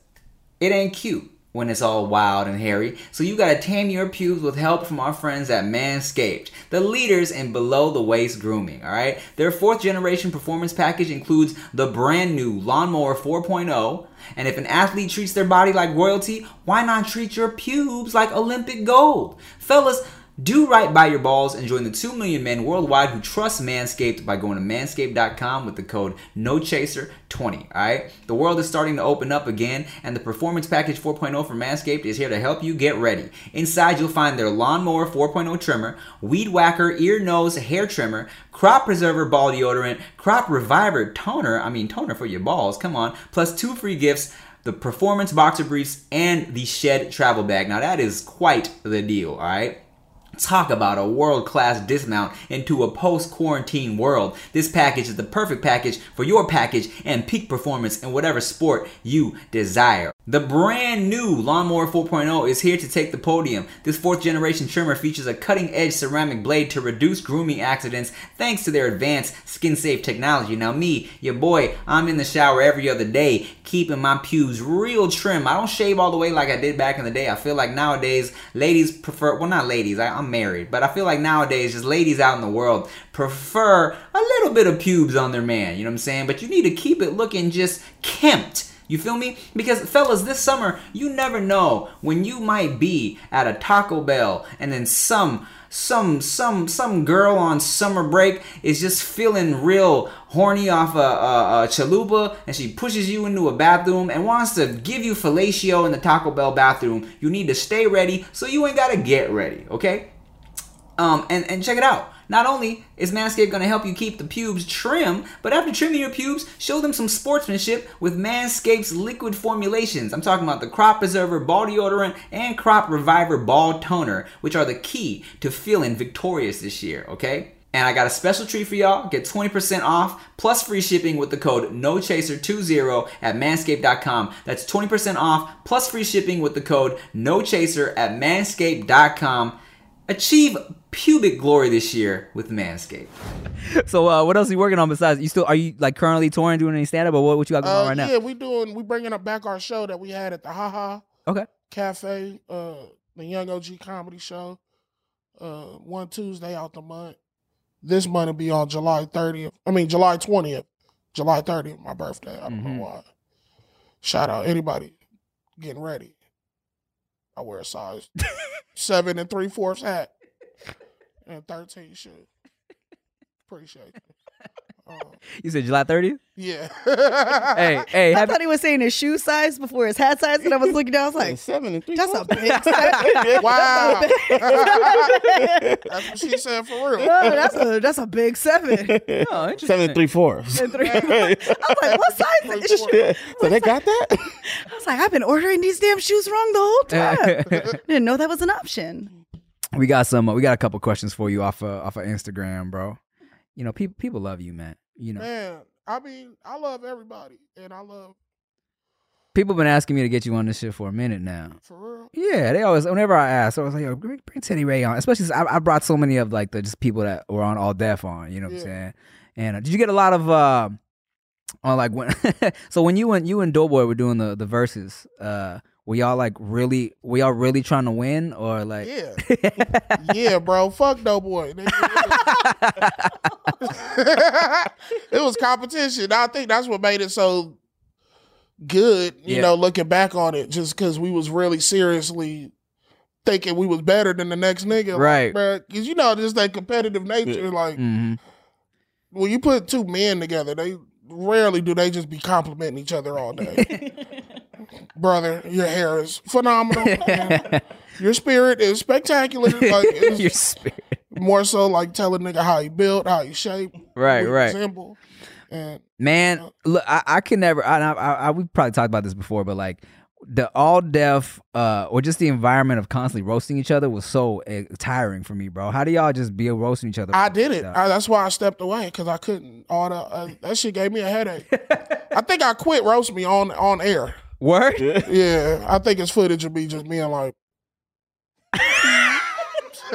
it ain't cute when it's all wild and hairy. So you gotta tame your pubes with help from our friends at Manscaped, the leaders in below the waist grooming, alright? Their fourth generation performance package includes the brand new Lawnmower 4.0. And if an athlete treats their body like royalty, why not treat your pubes like Olympic gold? Fellas, do right by your balls and join the 2 million men worldwide who trust Manscaped by going to manscaped.com with the code NOCHASER20. Alright? The world is starting to open up again, and the Performance Package 4.0 from Manscaped is here to help you get ready. Inside, you'll find their Lawnmower 4.0 trimmer, Weed Whacker ear, nose, hair trimmer, Crop Preserver ball deodorant, Crop Reviver toner, I mean, toner for your balls, come on, plus two free gifts the performance boxer briefs and the shed travel bag. Now that is quite the deal, all right? Talk about a world class dismount into a post quarantine world. This package is the perfect package for your package and peak performance in whatever sport you desire. The brand new Lawnmower 4.0 is here to take the podium. This fourth generation trimmer features a cutting edge ceramic blade to reduce grooming accidents thanks to their advanced skin safe technology. Now, me, your boy, I'm in the shower every other day, keeping my pubes real trim. I don't shave all the way like I did back in the day. I feel like nowadays ladies prefer, well, not ladies, I, I'm married, but I feel like nowadays just ladies out in the world prefer a little bit of pubes on their man. You know what I'm saying? But you need to keep it looking just kempt. You feel me? Because fellas, this summer, you never know when you might be at a Taco Bell and then some some some some girl on summer break is just feeling real horny off a, a, a chalupa and she pushes you into a bathroom and wants to give you fellatio in the Taco Bell bathroom. You need to stay ready so you ain't gotta get ready, okay? Um, and, and check it out. Not only is Manscaped going to help you keep the pubes trim, but after trimming your pubes, show them some sportsmanship with Manscaped's liquid formulations. I'm talking about the Crop Preserver Ball Deodorant and Crop Reviver Ball Toner, which are the key to feeling victorious this year, okay? And I got a special treat for y'all. Get 20% off plus free shipping with the code NOCHASER20 at manscaped.com. That's 20% off plus free shipping with the code NOCHASER at manscaped.com. Achieve pubic glory this year with Manscaped. So, uh, what else are you working on besides? You still are you like currently touring, doing any stand up, or what? What you got going on Uh, right now? yeah, we doing we bringing up back our show that we had at the Haha Okay. Cafe, uh, the Young OG Comedy Show. Uh, one Tuesday out the month. This month will be on July 30th. I mean July 20th. July 30th, my birthday. I don't Mhm. know why. Shout out anybody getting ready. I wear a size seven and three fourths hat and thirteen shoes. Appreciate it. Um, You said July 30th. yeah. Hey, hey, I happy, thought he was saying his shoe size before his hat size, and I was looking down. I was like, seven and three. "That's a big seven. Wow. That's That's what she said for real. Oh, that's a that's a big seven. Oh, interesting. seven and three fourths. And three- I was like, "What size is this shoe?" so they got that. I was like, "I've been ordering these damn shoes wrong the whole time. Didn't know that was an option." we got some. Uh, we got a couple questions for you off of, off of Instagram, bro. You know, people people love you, man. You know, Man, I mean, I love everybody, and I love people been asking me to get you on this shit for a minute now. for real. Yeah, they always. Whenever I ask, I was like, "Yo, bring, bring Teddy Ray on." Especially, since I, I brought so many of like the just people that were on All Def on. You know what I'm saying? And uh, did you get a lot of uh, on like when? so when you and you and Doughboy were doing the the verses, uh, were y'all like really? Were y'all really trying to win or like? Yeah, yeah, bro. Fuck no boy. it was competition. I think that's what made it so good. You Yeah. know, looking back on it, just because we was really seriously thinking we was better than the next nigga, Right. Because you know, just that competitive nature. Like hmm when you put two men together, they rarely do they just be complimenting each other all day. Brother, your hair is phenomenal. Your spirit is spectacular. Like Your spirit. more so like telling nigga how you built, how you shaped, Right, right. resemble. And Man, look, I, I can never. I, I, I, we probably talked about this before, but like the All Def, uh, or just the environment of constantly roasting each other was so uh, tiring for me, bro. How do y'all just be roasting each other? I did it. I, that's why I stepped away because I couldn't. All the uh, that shit gave me a headache. I think I quit roast me on on air. Word? Yeah, I think it's footage of me just being like.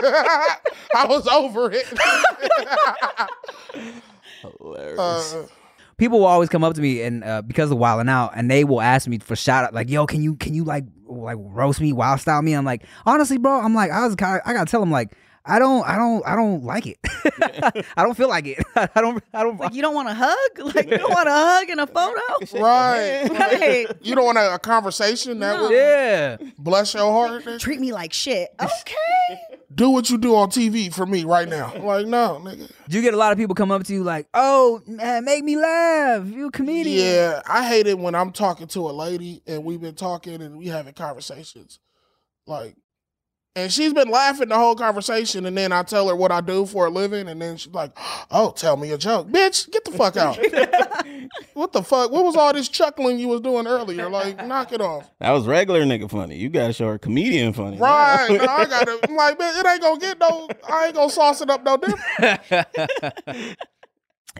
I was over it. Hilarious. Uh, people will always come up to me and uh, because of Wild 'N Out, and they will ask me for shout out, like, "Yo, can you can you like like roast me, wild style me?" I'm like, honestly, bro, I'm like, I was kinda, I gotta tell them like, I don't, I don't, I don't like it. I don't feel like it. I don't, I don't. Like you don't want a hug? Like you don't want a hug in a photo? right. Right. You don't want a, a conversation that would yeah. bless your heart. Treat me like shit. Okay. Do what you do on TV for me right now. Like, no, nigga. Do you get a lot of people come up to you like, "Oh, man, make me laugh. You a comedian." Yeah, I hate it when I'm talking to a lady and we've been talking and we having conversations. Like, and she's been laughing the whole conversation, and then I tell her what I do for a living, and then she's like, "Oh, tell me a joke, bitch. Get the fuck out. what the fuck? What was all this chuckling you was doing earlier? Like, knock it off. that was regular nigga funny. You gotta show her comedian funny. Right? no, I gotta. I'm like, man, it ain't gonna get no. I ain't gonna sauce it up no different.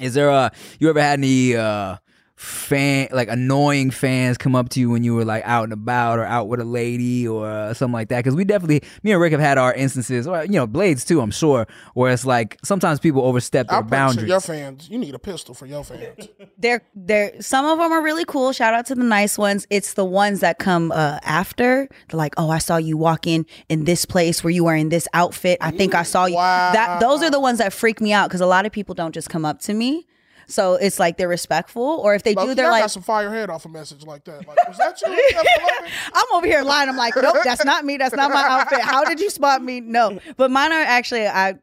Is there uh you ever had any uh fan like annoying fans come up to you when you were like out and about or out with a lady or uh, something like that? Because we definitely me and Rick have had our instances, or you know Blades too, I'm sure, where it's like sometimes people overstep their I'm boundaries. your fans. You need a pistol for your fans. They're they're some of them are really cool. Shout out to the nice ones. It's the ones that come uh, after. They're like, oh, I saw you walk in in this place where you were in this outfit. I think I saw you. That those are the ones that freak me out because a lot of people don't just come up to me. So it's like they're respectful, or if they do, they're I like, got some fire head off a message like that. Like, was that you? Is that beloved? I'm over here lying. I'm like, nope, that's not me. That's not my outfit. How did you spot me? No, but mine are actually. I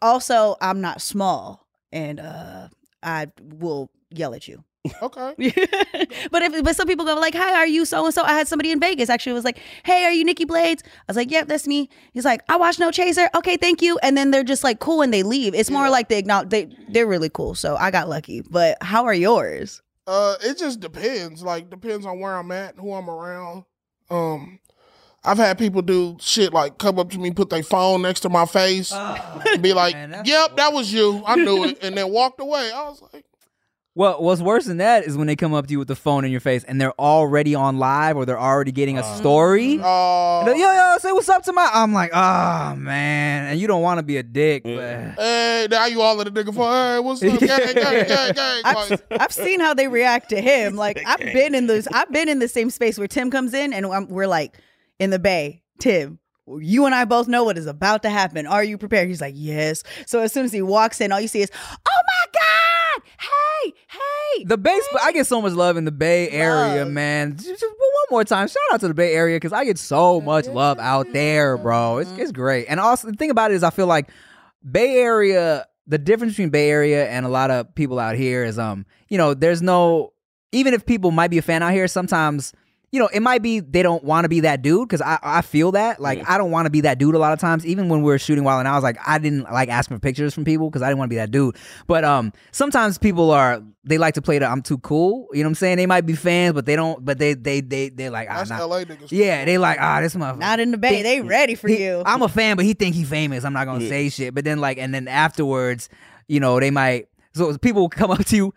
also I'm not small, and uh I will yell at you. Okay. but if but some people go like, "Hi, are you so and so?" I had somebody in Vegas actually was like, "Hey, are you Nikki Blades?" I was like, "Yep, that's me." He's like, "I watch No Chaser." Okay, thank you. And then they're just like cool and they leave. It's more like they acknowledge they they're really cool. So I got lucky. But how are yours? Uh, it just depends. Like, depends on where I'm at, who I'm around. Um, I've had people do shit like come up to me, put their phone next to my face, and be like, man, that's "Yep, that was you. I knew it," and then walked away. I was like, Well, what's worse than that is when they come up to you with the phone in your face and they're already on live or they're already getting a uh. story. Mm. "Oh, And yo, yo, say what's up to my. I'm like, oh man, and you don't want to be a dick, but hey, now you all in the nigga for, hey, what's up, gang, gang, gang, gang." I've, I've seen how they react to him. Like I've been in this. I've been in the same space where Tim comes in and I'm- we're like in the bay. Tim, you and I both know what is about to happen. Are you prepared? He's like, yes. So as soon as he walks in, all you see is, oh my god, hey, hey. the Bay. Sp- I get so much love in the Bay Area, Love. man. Just, just one more time, shout out to the Bay Area because I get so much love out there, bro. It's it's great. And also the thing about it is, I feel like Bay Area. The difference between Bay Area and a lot of people out here is, um, you know, there's no. Even if people might be a fan out here, sometimes you know, it might be they don't want to be that dude because I, I feel that. Like, I don't want to be that dude a lot of times. Even when we were shooting Wild and I was like, I didn't like asking for pictures from people because I didn't want to be that dude. But um, sometimes people are, they like to play the I'm too cool. You know what I'm saying? They might be fans, but they don't, but they, they, they, they're like, ah, that's nah. LA niggas. Yeah, they like, ah, this motherfucker. Not in the bay. They ready for He- you. I'm a fan, but he think he famous. I'm not gonna say shit. But then like, and then afterwards, you know, they might. So people will come up to you,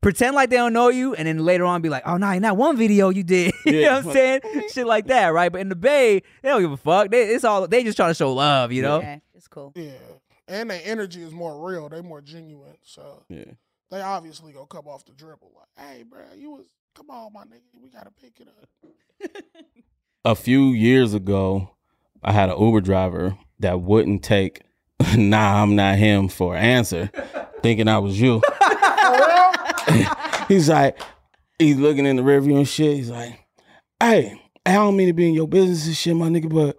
pretend like they don't know you, and then later on be like, "Oh no, in that one video you did." you know what I'm saying? shit like that, right? But in the Bay, they don't give a fuck. They, it's all they just trying to show love, you know. Okay, it's cool. Yeah, and their energy is more real. They more genuine. So Yeah. they obviously gonna come off the dribble like, "Hey, bro, you was come on, my nigga, we gotta pick it up." a few years ago, I had an Uber driver that wouldn't take "Nah, I'm not him" for an answer, thinking I was you. he's like, he's looking in the rearview and shit. He's like, "Hey, I don't mean to be in your business and shit, my nigga, but."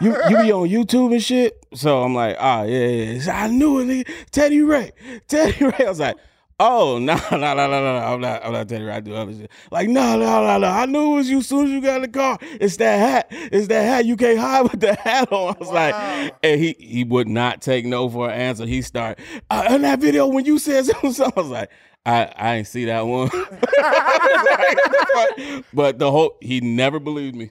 You you be on YouTube and shit, so I'm like, ah, yeah, yeah. He's like, I knew it, nigga. Teddy Ray, Teddy Ray. I was like, oh, no, no, no, no, no, I'm not, I'm not Teddy Ray. I do other shit. Like, no, no, no, no. I knew it was you as soon as you got in the car. It's that hat. It's that hat. You can't hide with the hat on. I was Wow. like, and he he would not take no for an answer. He started uh, in that video when you said something, I was like. I, I ain't see that one, but, but the whole he never believed me,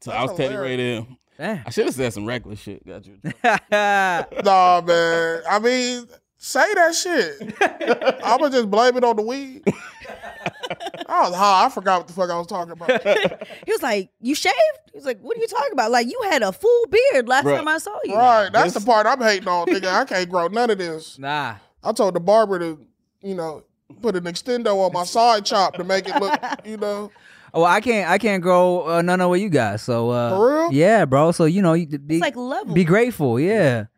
so I was That's Teddy Ray to him. I should have said some reckless shit. Got you. nah, man. I mean, say that shit. I'ma just blame it on the weed. I was high. I forgot what the fuck I was talking about. He was like, "You shaved?" He was like, "What are you talking about? Like you had a full beard last Bruh. time I saw you." right, that's This- the part I'm hating on, nigga. I can't grow none of this. Nah. I told the barber to, you know, put an extendo on my side chop to make it look, you know. Oh, I can't. I can't grow uh, none of what you got. So, uh, For real? yeah, bro. So you know, you be It's like level. be grateful. Yeah,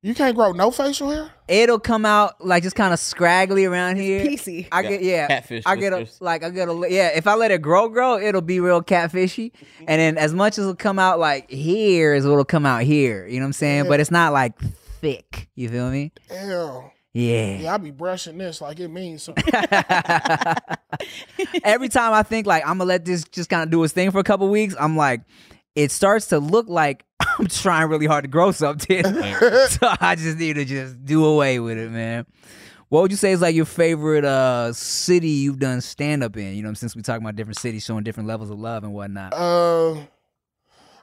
You can't grow no facial hair. it'll come out like just kind of scraggly around here. PC. I get yeah. Catfish I get a like I get a yeah. If I let it grow, grow, it'll be real catfishy. And then as much as it'll come out like here is what'll come out here. You know what I'm saying? But it's not like thick. You feel me? Damn. Yeah. Yeah, I be brushing this like it means something. Every time I think like I'm gonna let this just kind of do its thing for a couple weeks, I'm like, it starts to look like I'm trying really hard to grow something. so I just need to just do away with it, man. What would you say is like your favorite uh city you've done stand up in? You know, since we talking about different cities showing different levels of love and whatnot. uh,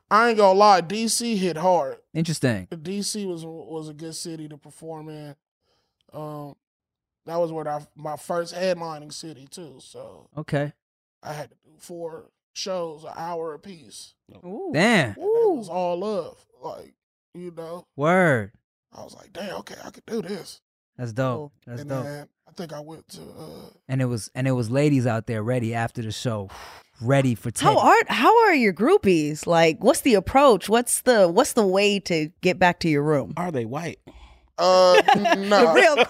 I ain't gonna lie, DC hit hard. Interesting. DC was was a good city to perform in. Um, that was where I, my first headlining city too. So Okay. I had to do four shows, an hour apiece. Ooh. Damn. And it was all love, like you know. Word. I was like, damn, okay, I could do this. That's dope. That's and dope. then I think I went to uh, And it was and it was ladies out there ready after the show, ready for Teddy. How are how are your groupies? Like, what's the approach? What's the what's the way to get back to your room? Are they white? Uh no.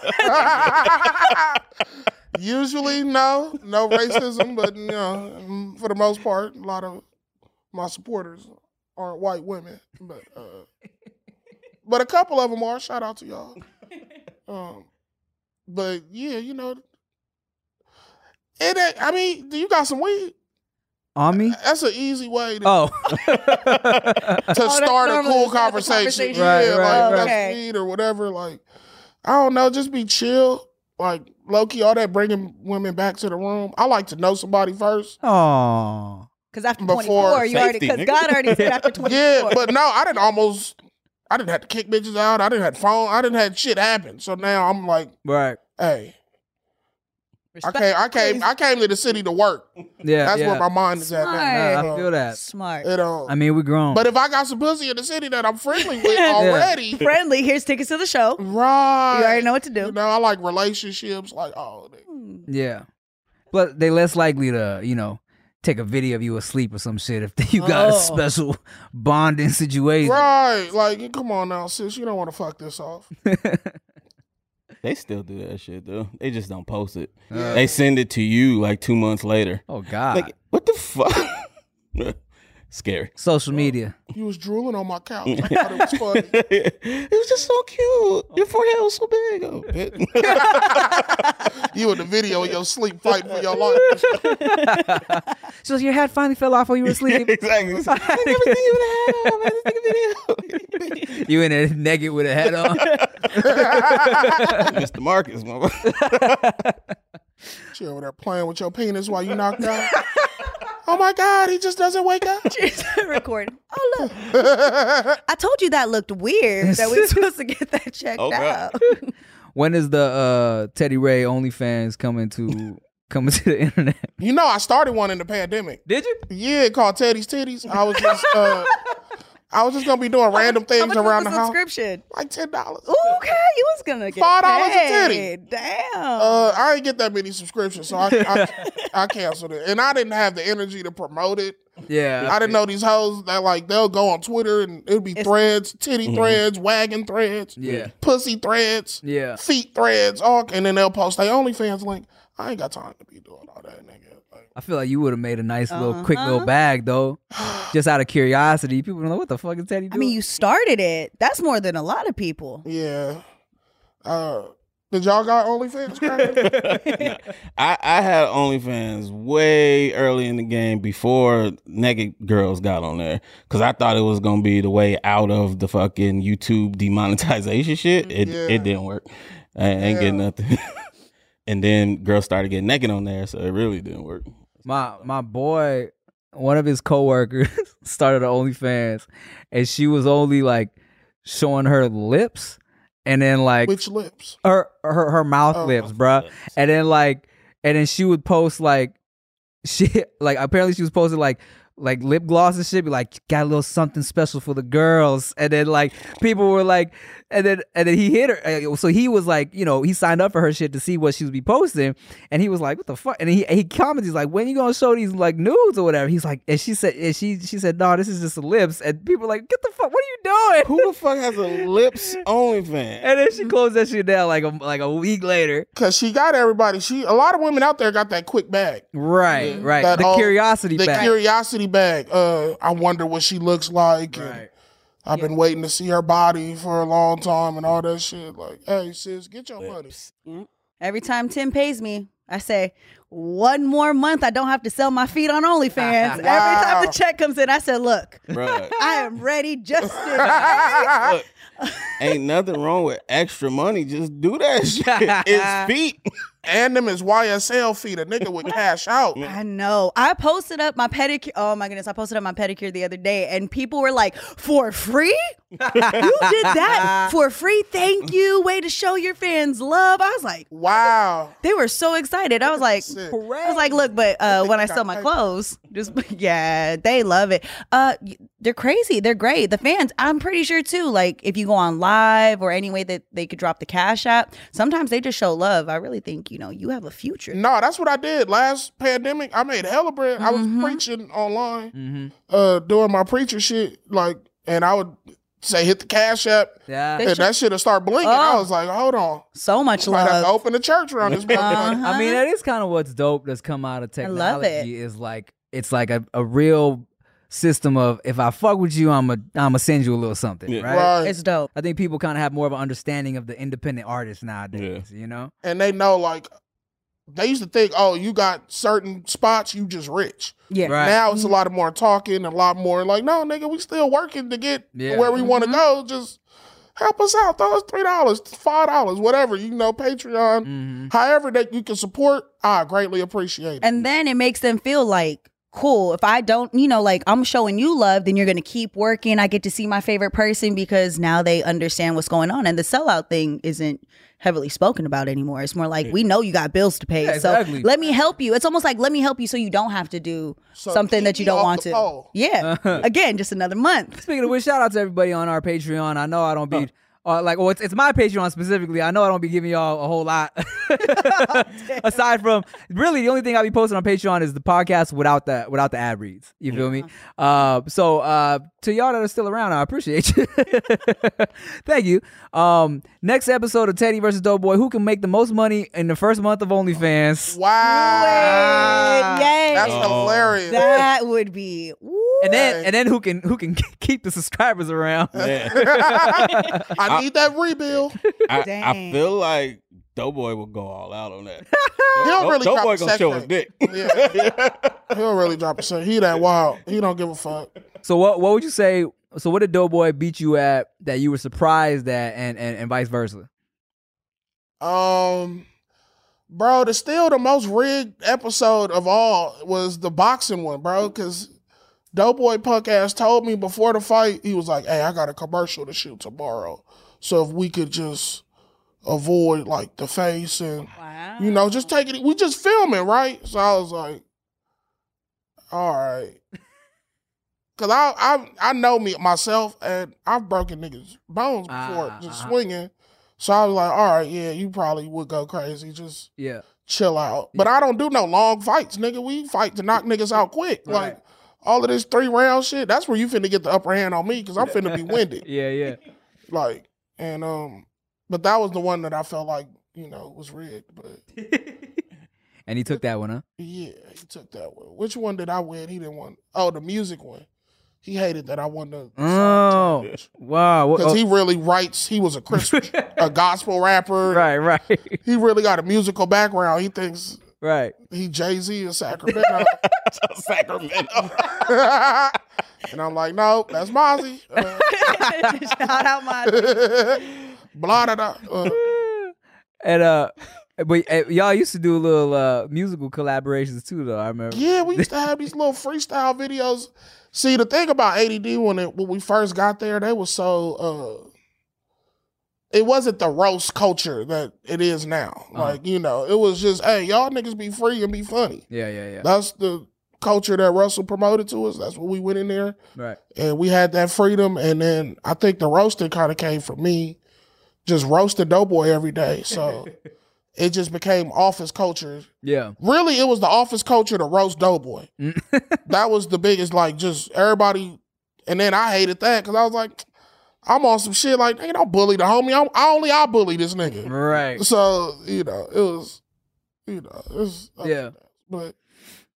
Usually, no, no racism, but you know, mm, for the most part, a lot of my supporters aren't white women, but uh, but a couple of them are. Shout out to y'all. Um, but yeah, you know, it. ain't- I mean, do you got some weed? On me? That's an easy way to, Oh. to oh, that's start a cool the start of the conversation. conversation. Yeah, Right, like right, that's weed or whatever. Like, I don't know, just be chill. Like low key, all that bringing women back to the room. I like to know somebody first. Oh. Because after Before 24, you already because. God already said after 24. Yeah, but no, I didn't almost. I didn't have to kick bitches out. I didn't have phone. I didn't have shit happen. So now I'm like, Right. hey, I came. I came. please. I came to the city to work. Yeah. That's yeah. where my mind is at Smart. now. Nah, I feel that. Smart. It, um, I mean, we grown. but if I got some pussy in the city that I'm friendly with already, Friendly. Here's tickets to the show. right? You already know what to do. You know, I like relationships. Like, oh, nigga. Hmm. yeah. But they less likely to, you know, take a video of you asleep or some shit if you got a Oh. special bonding situation. right? Like, come on now, sis. You don't want to fuck this off. They still do that shit though. They just don't post it. Uh, They send it to you like two months later. oh God. Like, what the fuck? Scary. Social media. Uh, you was drooling on my couch. I thought it was funny. it was just so cute. Your forehead was so big. Oh, bitch. you in the video in your sleep fighting for your life. So your hat finally fell off while you were asleep. exactly. I never seen you with a hat on, man. This nigga video. you in there naked with a hat on. Mr. Marcus, mother. She over there playing with your penis while you knocked out. Oh my God, he just doesn't wake up. Recording. Oh look, I told you that looked weird. That we were supposed to get that checked Oh, God. out. when is the uh, Teddy Ray OnlyFans coming to coming to the internet? you know, I started one in the pandemic. Did you? Yeah, called Teddy's Titties. I was just, uh, I was just gonna be doing random How things much around the was the house, subscription? like ten dollars. Ooh, okay, you was gonna get Five dollars a titty. Damn. Uh, I didn't get that many subscriptions, so I, I, I canceled it, and I didn't have the energy to promote it. Yeah. I didn't know these hoes that like they'll go on Twitter and it'll be It's- threads, titty threads, wagon threads, Yeah. pussy threads, Yeah. feet threads, all, and then they'll post their OnlyFans link. I ain't got time to be doing all that, nigga. Like, I feel like you would have made a nice little quick little Uh-huh. bag though, just out of curiosity. People are like, "What the fuck is Teddy doing?" I mean, you started it. That's more than a lot of people. yeah. Uh, did y'all got OnlyFans? Craig? I, I had OnlyFans way early in the game before naked girls got on there because I thought it was gonna be the way out of the fucking YouTube demonetization shit. It Yeah. it didn't work. I ain't getting Yeah. nothing. and then girls started getting naked on there, so it really didn't work. My my boy, one of his coworkers started an OnlyFans, and she was only like showing her lips, and then like Which lips? her her her mouth Oh. lips, bruh. And then like and then she would post like she like apparently she was posting like like lip gloss and shit, be like, got a little something special for the girls. And then like people were like, and then and then he hit her. uh, So he was like, you know, he signed up for her shit to see what she would be posting, and he was like, what the fuck? And he he commented, he's like, when you gonna show these like nudes or whatever? He's like, and she said, and she she said, no, this is just the lips. And people were like, get the fuck, what are you doing? Who the fuck has a lips only OnlyFans? And then she closed that shit down like a like a week later. Cause she got everybody. She a lot of women out there got that quick bag. Right, right. That the all- curiosity The bag. curiosity bag. Uh I wonder what she looks like. and I've been waiting to see her body for a long time and all that shit. Like, hey sis, get your money. Every time Tim pays me, I say, one more month, I don't have to sell my feet on OnlyFans. Every time the check comes in, I said, look, Bruh. I am ready just to. Look, ain't nothing wrong with extra money. Just do that shit. It's feet. And them is YSL feet. A nigga would cash out. I know. I posted up my pedicure. Oh my goodness. I posted up my pedicure the other day and people were like, for free? you did that for free? Thank you. Way to show your fans love. I was like, Wow. they were so excited. I was like, Sick. I was like, look, but uh, when I sell my clothes, just yeah, they love it. Uh, they're crazy. They're great. The fans, I'm pretty sure too. Like if you go on live or any way that they could drop the cash app, sometimes they just show love. I really think you know you have a future. No, that's what I did last pandemic. I made hella bread. I was Mhm. preaching online, Mm-hmm. uh, doing my preacher shit, like, and I would say hit the cash app, Yeah. They and that shit would start blinking. I Oh. was like, hold on, So much might have to open the church around this. Uh-huh. I mean, that is kind of what's dope that's come out of I love technology is like it's like a, a real system of if I fuck with you, I'm a I'm gonna send you a little something, Yeah. right? Right. It's dope. I think people kind of have more of an understanding of the independent artist nowadays. You know? and they know like they used to think, oh, you got certain spots, you just rich. Yeah. Right. Now it's a lot of more talking, a lot more like, no, nigga, we still working to get Yeah. where we want to go. Just help us out. Throw us three dollars, five dollars, whatever. You know, Patreon. Mm-hmm. However that you can support, I greatly appreciate it. And then it makes them feel like, cool, if I don't, you know, like I'm showing you love, then you're going to keep working. I get to see my favorite person because now they understand what's going on. And the sellout thing isn't heavily spoken about anymore. It's more like, we know you got bills to pay. Yeah, exactly. So let me help you. It's almost like, let me help you so you don't have to do So something that you don't want to. pole. Yeah. Again, just another month. Speaking of which, shout out to everybody on our Patreon. I know I don't be. Uh, like, well, it's, it's my Patreon specifically. I know I don't be giving y'all a whole lot. Aside from, really, the only thing I'll be posting on Patreon is the podcast without the without the ad reads. You feel me? Uh, so uh, to y'all that are still around, I appreciate you. Thank you. Um, next episode of Teddy versus Doughboy. Who can make the most money in the first month of OnlyFans? Wow. Yay. That's Oh. hilarious. That would be. woo. And then and then who can who can keep the subscribers around? I need that rebuild. I, I Dang. feel like Doughboy will go all out on that. He'll really drop Doughboy a gonna sex show his tape. dick. Yeah. He'll really drop a set. He that wild. He don't give a fuck. So what what would you say? So what did Doughboy beat you at that you were surprised at, and and, and vice versa? Um, bro, the still the most rigged episode of all was the boxing one, bro. Because Doughboy punk ass told me before the fight, he was like, "Hey, I got a commercial to shoot tomorrow, so if we could just avoid like the face and Wow. you know just take it, we just filming, right?" So I was like, "All right." Cause I I I know me myself and I've broken niggas bones before Ah, just uh-huh. swinging. So I was like, all right, yeah, you probably would go crazy. Just Yeah, chill out. But I don't do no long fights, nigga. We fight to knock niggas out quick. Right. Like all of this three round shit, that's where you finna get the upper hand on me because I'm finna be winded. yeah, yeah. Like, and um, but that was the one that I felt like, you know, was rigged. But and he took that one, huh? yeah, he took that one. Which one did I win? He didn't want oh the music one. He hated that I won the Oh, wow. Because oh, he really writes. He was a Christian, a gospel rapper. right, right, He really got a musical background. He thinks right. he Jay Z in Sacramento. Sacramento. and I'm like, no, that's Mozzy. Uh, Shout out my. blah da da. Uh, And uh, but uh, y'all used to do a little uh musical collaborations too, though. I remember. yeah, we used to have these little freestyle videos. See, the thing about ADD when it when we first got there, they were so uh it wasn't the roast culture that it is now. Uh-huh. Like, you know, it was just, hey, y'all niggas be free and be funny. Yeah, yeah, yeah. That's the culture that Russell promoted to us. That's what we went in there Right. and we had that freedom. And then I think the roasting kind of came from me just roasting Doughboy every day. So it just became office culture. Yeah. Really, it was the office culture to roast Doughboy. that was the biggest, like, just everybody. And then I hated that because I was like, I'm on some shit like, nigga, don't bully the homie. I'm, I only I bully this nigga. Right. So, you know, it was, you know, it was, Yeah. But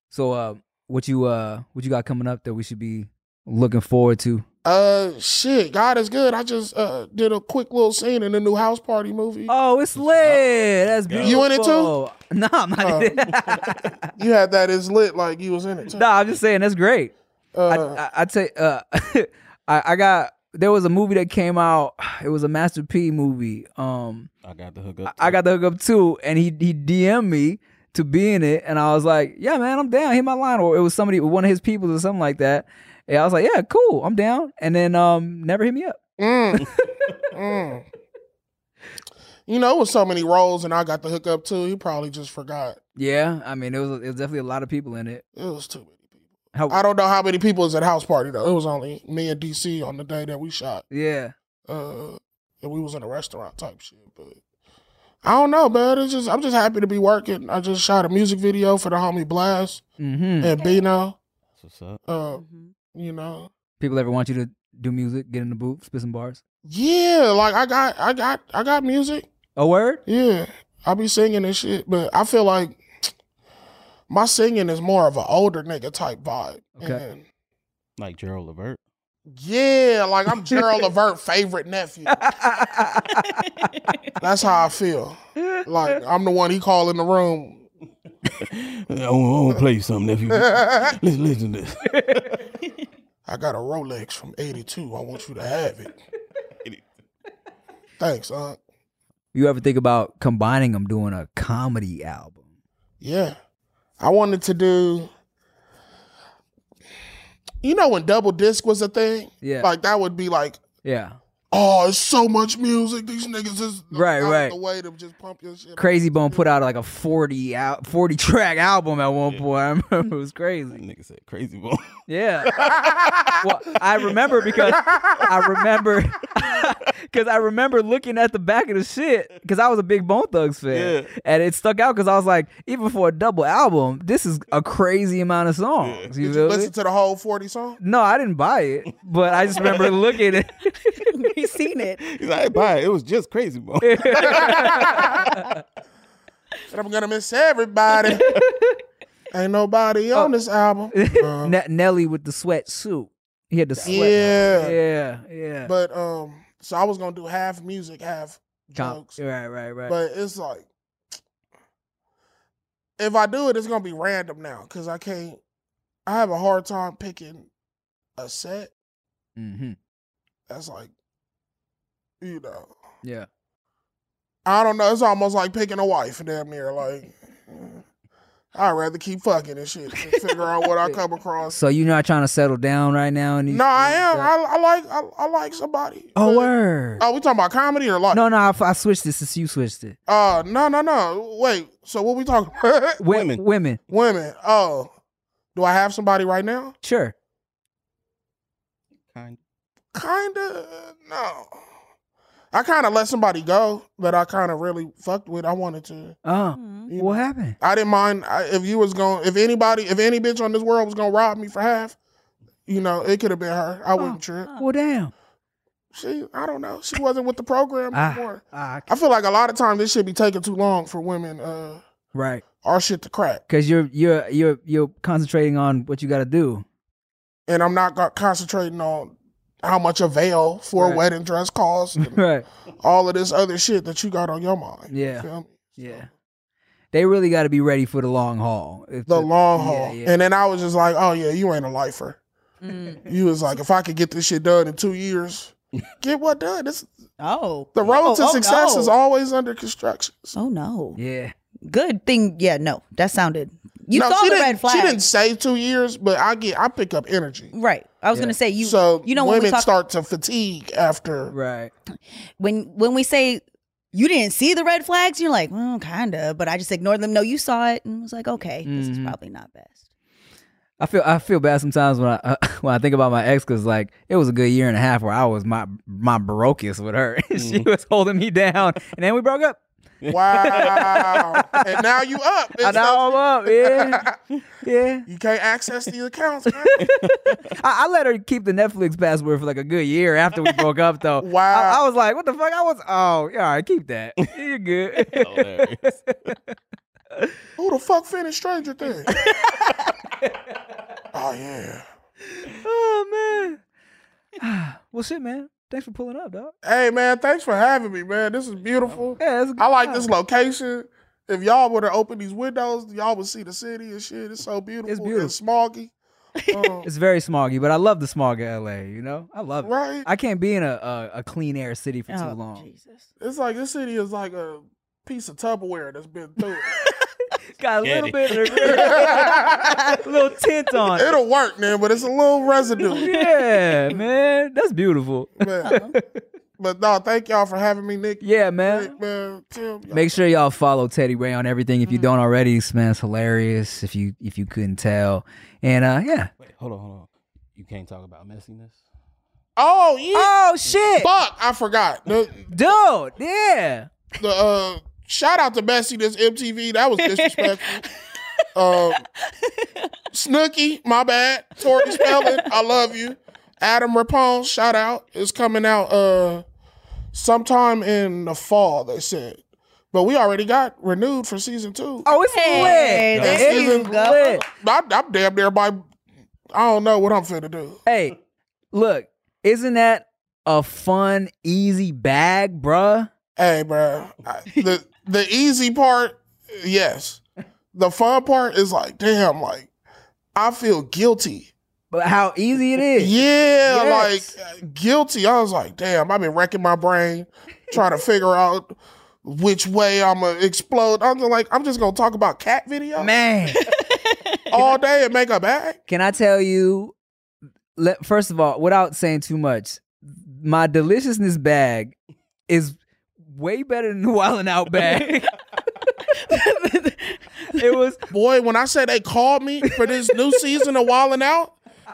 So, uh, what you uh, what you got coming up that we should be looking forward to? Uh, shit, God is good. I just uh did a quick little scene in the new House Party movie. Oh, it's lit. That's beautiful. You in it too? No, I'm not. In it. You had that as lit like you was in it too. no, I'm just saying that's great. I, Uh, I, I'd say uh, I, I got there was a movie that came out. It was a Master P movie. Um, I got the hook up. I got the hook up too, and he he DM'd me to be in it, and I was like, yeah, man, I'm down. Hit my line, or it was somebody, one of his people, or something like that. And I was like, yeah, cool, I'm down. And then um, never hit me up. mm, mm. You know, with so many roles, and I got the hook up too. He probably just forgot. Yeah, I mean, it was it was definitely a lot of people in it. It was too many people. How, I don't know how many people was at House Party though. It was only me and DC on the day that we shot. yeah, Uh, and we was in a restaurant type shit, but. I don't know, man. It's just I'm just happy to be working. I just shot a music video for the homie Blxst mm-hmm. and Bino. What's up? Uh, Mhm. you know, People ever want you to do music, get in the booth, spit some bars? Yeah, like I got, I got, I got music. A word? Yeah, I be singing and shit, but I feel like my singing is more of an older nigga type vibe. Okay. And Like Gerald Levert. yeah, like I'm Gerald Levert favorite nephew. That's how I feel. Like I'm the one he call in the room. I want to play you something, nephew. I listen, listen to this. I got a Rolex from '82. I want you to have it. Thanks, huh? you ever think about combining them, doing a comedy album? Yeah. I wanted to do you know when double disc was a thing? Yeah. Like that would be like, Yeah. Oh, it's so much music. These niggas is Right, out right. the way to just pump your shit. Krayzie Bone put out like a 40 out 40 track album at one point. I remember it was That crazy. nigga said crazy boy. Yeah. well, I remember because I remember because I remember looking at the back of the shit because I was a big Bone Thugs fan, Yeah. and it stuck out because I was like, even for a double album, this is a crazy amount of songs. You Did you feel me? listen to the whole 40 song? No, I didn't buy it, but I just remember looking at it. we seen it. He's like, bye. It was just crazy bro. And I'm gonna miss everybody. Ain't nobody Oh. on this album. Uh, Ne- Nelly with the sweatsuit. He had the sweat. yeah. yeah, yeah. But um, so I was gonna do half music, half Com- jokes. right, right, right. But it's like, if I do it, it's gonna be random now because I can't. I have a hard time picking a set Mm-hmm. that's like, you know, Yeah. I don't know. It's almost like picking a wife, damn near. Like, I'd rather keep fucking and shit. and figure out what I come across. So you're not trying to settle down right now? And No, I am. I, I like. I, I like somebody. oh, But- word. Oh, we talking about comedy or like? No, no, I, I switched this since you switched it. Uh, no, no, no. Wait. So what we talking about? Women. Women. Women. Oh, do I have somebody right now? Sure. Kind. Kinda. No. I kind of let somebody go that I kind of really fucked with. I wanted to. Oh, you what know. happened? I didn't mind I, if you was going. If anybody, if any bitch on this world was gonna rob me for half, you know, it could have been her. I wouldn't trip. Well, damn. She, I don't know. She wasn't with the program Ah, anymore. ah, I feel like a lot of times this should be taking too long for women. Uh, right. our shit to crack, Because you're you're you're you're concentrating on what you got to do. and I'm not concentrating on how much a veil for Right. a wedding dress costs, right. all of this other shit that you got on your mind. You Yeah. feel me? Yeah. They really got to be ready for the long haul. If the long haul. yeah. And then I was just like, oh yeah, you ain't a lifer. Mm. You was like, if I could get this shit done in two years, get what done. This, Oh. the road Oh, to oh, success no. is always under construction. Oh no. Yeah. Good thing. Yeah, no. That sounded You no, saw the red flag. She didn't say two years, but I get I pick up energy. Right. I was Yeah. gonna say you. so you know when we women talk start to fatigue after. Right. when when we say you didn't see the red flags, you're like, well, kind of, but I just ignored them. No, you saw it, and was like, okay, this is Mhm. probably not best. I feel I feel bad sometimes when I uh, when I think about my ex because like it was a good year and a half where I was my my brokest with her. she was holding me down, and then we broke up. Wow. and now you up. I It's know I'm up. Yeah, yeah. You can't access the accounts, man. I, I let her keep the Netflix password for like a good year after we broke up. Though. Wow. I, I was like, what the fuck? I was. Oh, yeah, all right, keep that. You're good. Who the fuck finished Stranger Things? oh yeah. oh man. well, shit, man. Thanks for pulling up, dog. Hey man, thanks for having me, man. This is beautiful. Yeah, it's a good I like time. this location. If y'all were to open these windows, y'all would see the city and shit. It's so beautiful. It's beautiful. It's smoggy. Um, It's very smoggy, but I love the smog of LA. You know, I love it. right? I can't be in a, a, a clean air city for too Oh, long. Jesus. It's like this city is like a piece of Tupperware that's been through it. Got a Get little it. bit of a little tint on. it. It'll work, man, but it's a little residue. Yeah, man, that's beautiful. Man. But no, thank y'all for having me, Nick. Yeah, man. Nick, man, Tim. Make sure y'all follow Teddy Ray on everything if you don't already. This man's hilarious. If you if you couldn't tell, and uh, yeah. Wait, hold on, hold on. You can't talk about messiness. Oh yeah. Oh shit, Fuck, I forgot. The, dude. Yeah. the uh shout out to Bessie this MTV. That was disrespectful. um Snooki, my bad. Tori Spelling, I love you. Adam Rapone, shout out. It's coming out uh sometime in the fall, they said. But we already got renewed for season two. Oh, it's Hey, lit. there It you go. lit. I, I'm damn near by I don't know what I'm finna do. Hey, look, isn't that a fun, easy bag, bruh? Hey, bro. The the easy part, yes. The fun part is like, damn, like I feel guilty. But how easy it is. Yeah, Yes. like guilty. I was like, damn, I've been wrecking my brain trying to figure out which way I'm gonna explode. I'm just like, I'm just gonna talk about cat video Man, all day and make a bag. can I tell you? Let, first of all, without saying too much, my deliciousness bag is way better than the Wild 'N Out bag. it was Boy, when I said they called me for this new season of Wild 'N Out,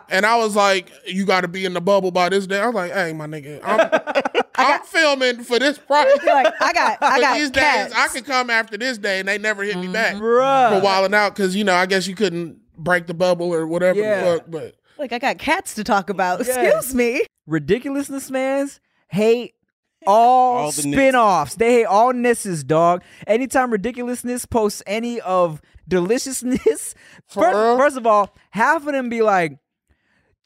and I was like, you got to be in the bubble by this day. I was like, hey, my nigga, I'm, I'm filming for this project. Like, I got, I got these cats. days, I could come after this day, and they never hit me mm-hmm. back for bruh. Wild 'N Out because you know I guess you couldn't break the bubble or whatever Yeah. the fuck. But like I got cats to talk about. Yes. Excuse me. ridiculousness mans hate all, All the spin-offs. They hate all nisses, dog. Anytime ridiculousness posts any of deliciousness, first, first of all, half of them be like,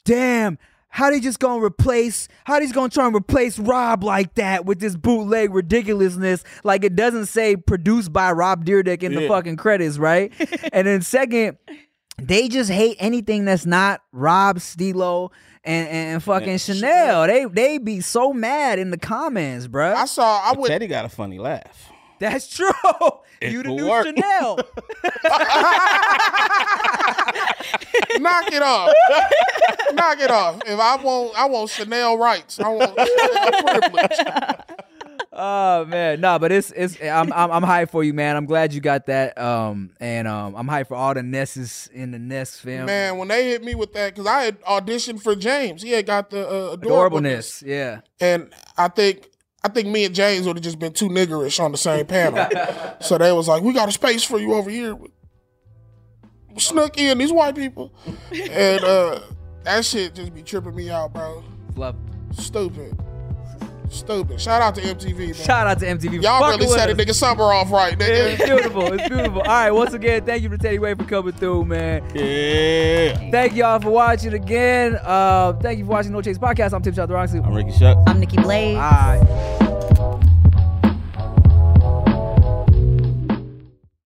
damn, how they just gonna replace how they gonna try and replace Rob like that with this bootleg ridiculousness? Like it doesn't say produced by Rob Dyrdek in the fucking credits, right? and then second, they just hate anything that's not Rob Steelo and, and fucking Yeah. Chanel. They they be so mad in the comments, bruh. I saw I would Teddy got a funny laugh. That's true. It you the will new work. Chanel. knock it off, knock it off. If I want, I want Chanel rights. I want Chanel privilege. Oh man, no, but it's it's I'm I'm I'm hyped for you, man. I'm glad you got that. Um, and um, I'm hyped for all the Nesses in the Ness film. Man, when they hit me with that, because I had auditioned for James, he had got the uh, adorableness. adorableness, yeah. and I think I think me and James would have just been too niggerish on the same panel. so they was like, "We got a space for you over here." Snooki and these white people, and uh, that shit just be tripping me out, bro. Love. Stupid, stupid. Shout out to MTV, man. Shout out to MTV. Y'all Fucking really with set a nigga summer off right, It's beautiful. It's beautiful. All right, once again, thank you for Teddy Ray for coming through, man. Yeah. Thank y'all for watching again. Uh, thank you for watching No Chase Podcast. I'm Tim Chantarangsu. I'm Ricky Shuck. I'm Nikki Blades. All right.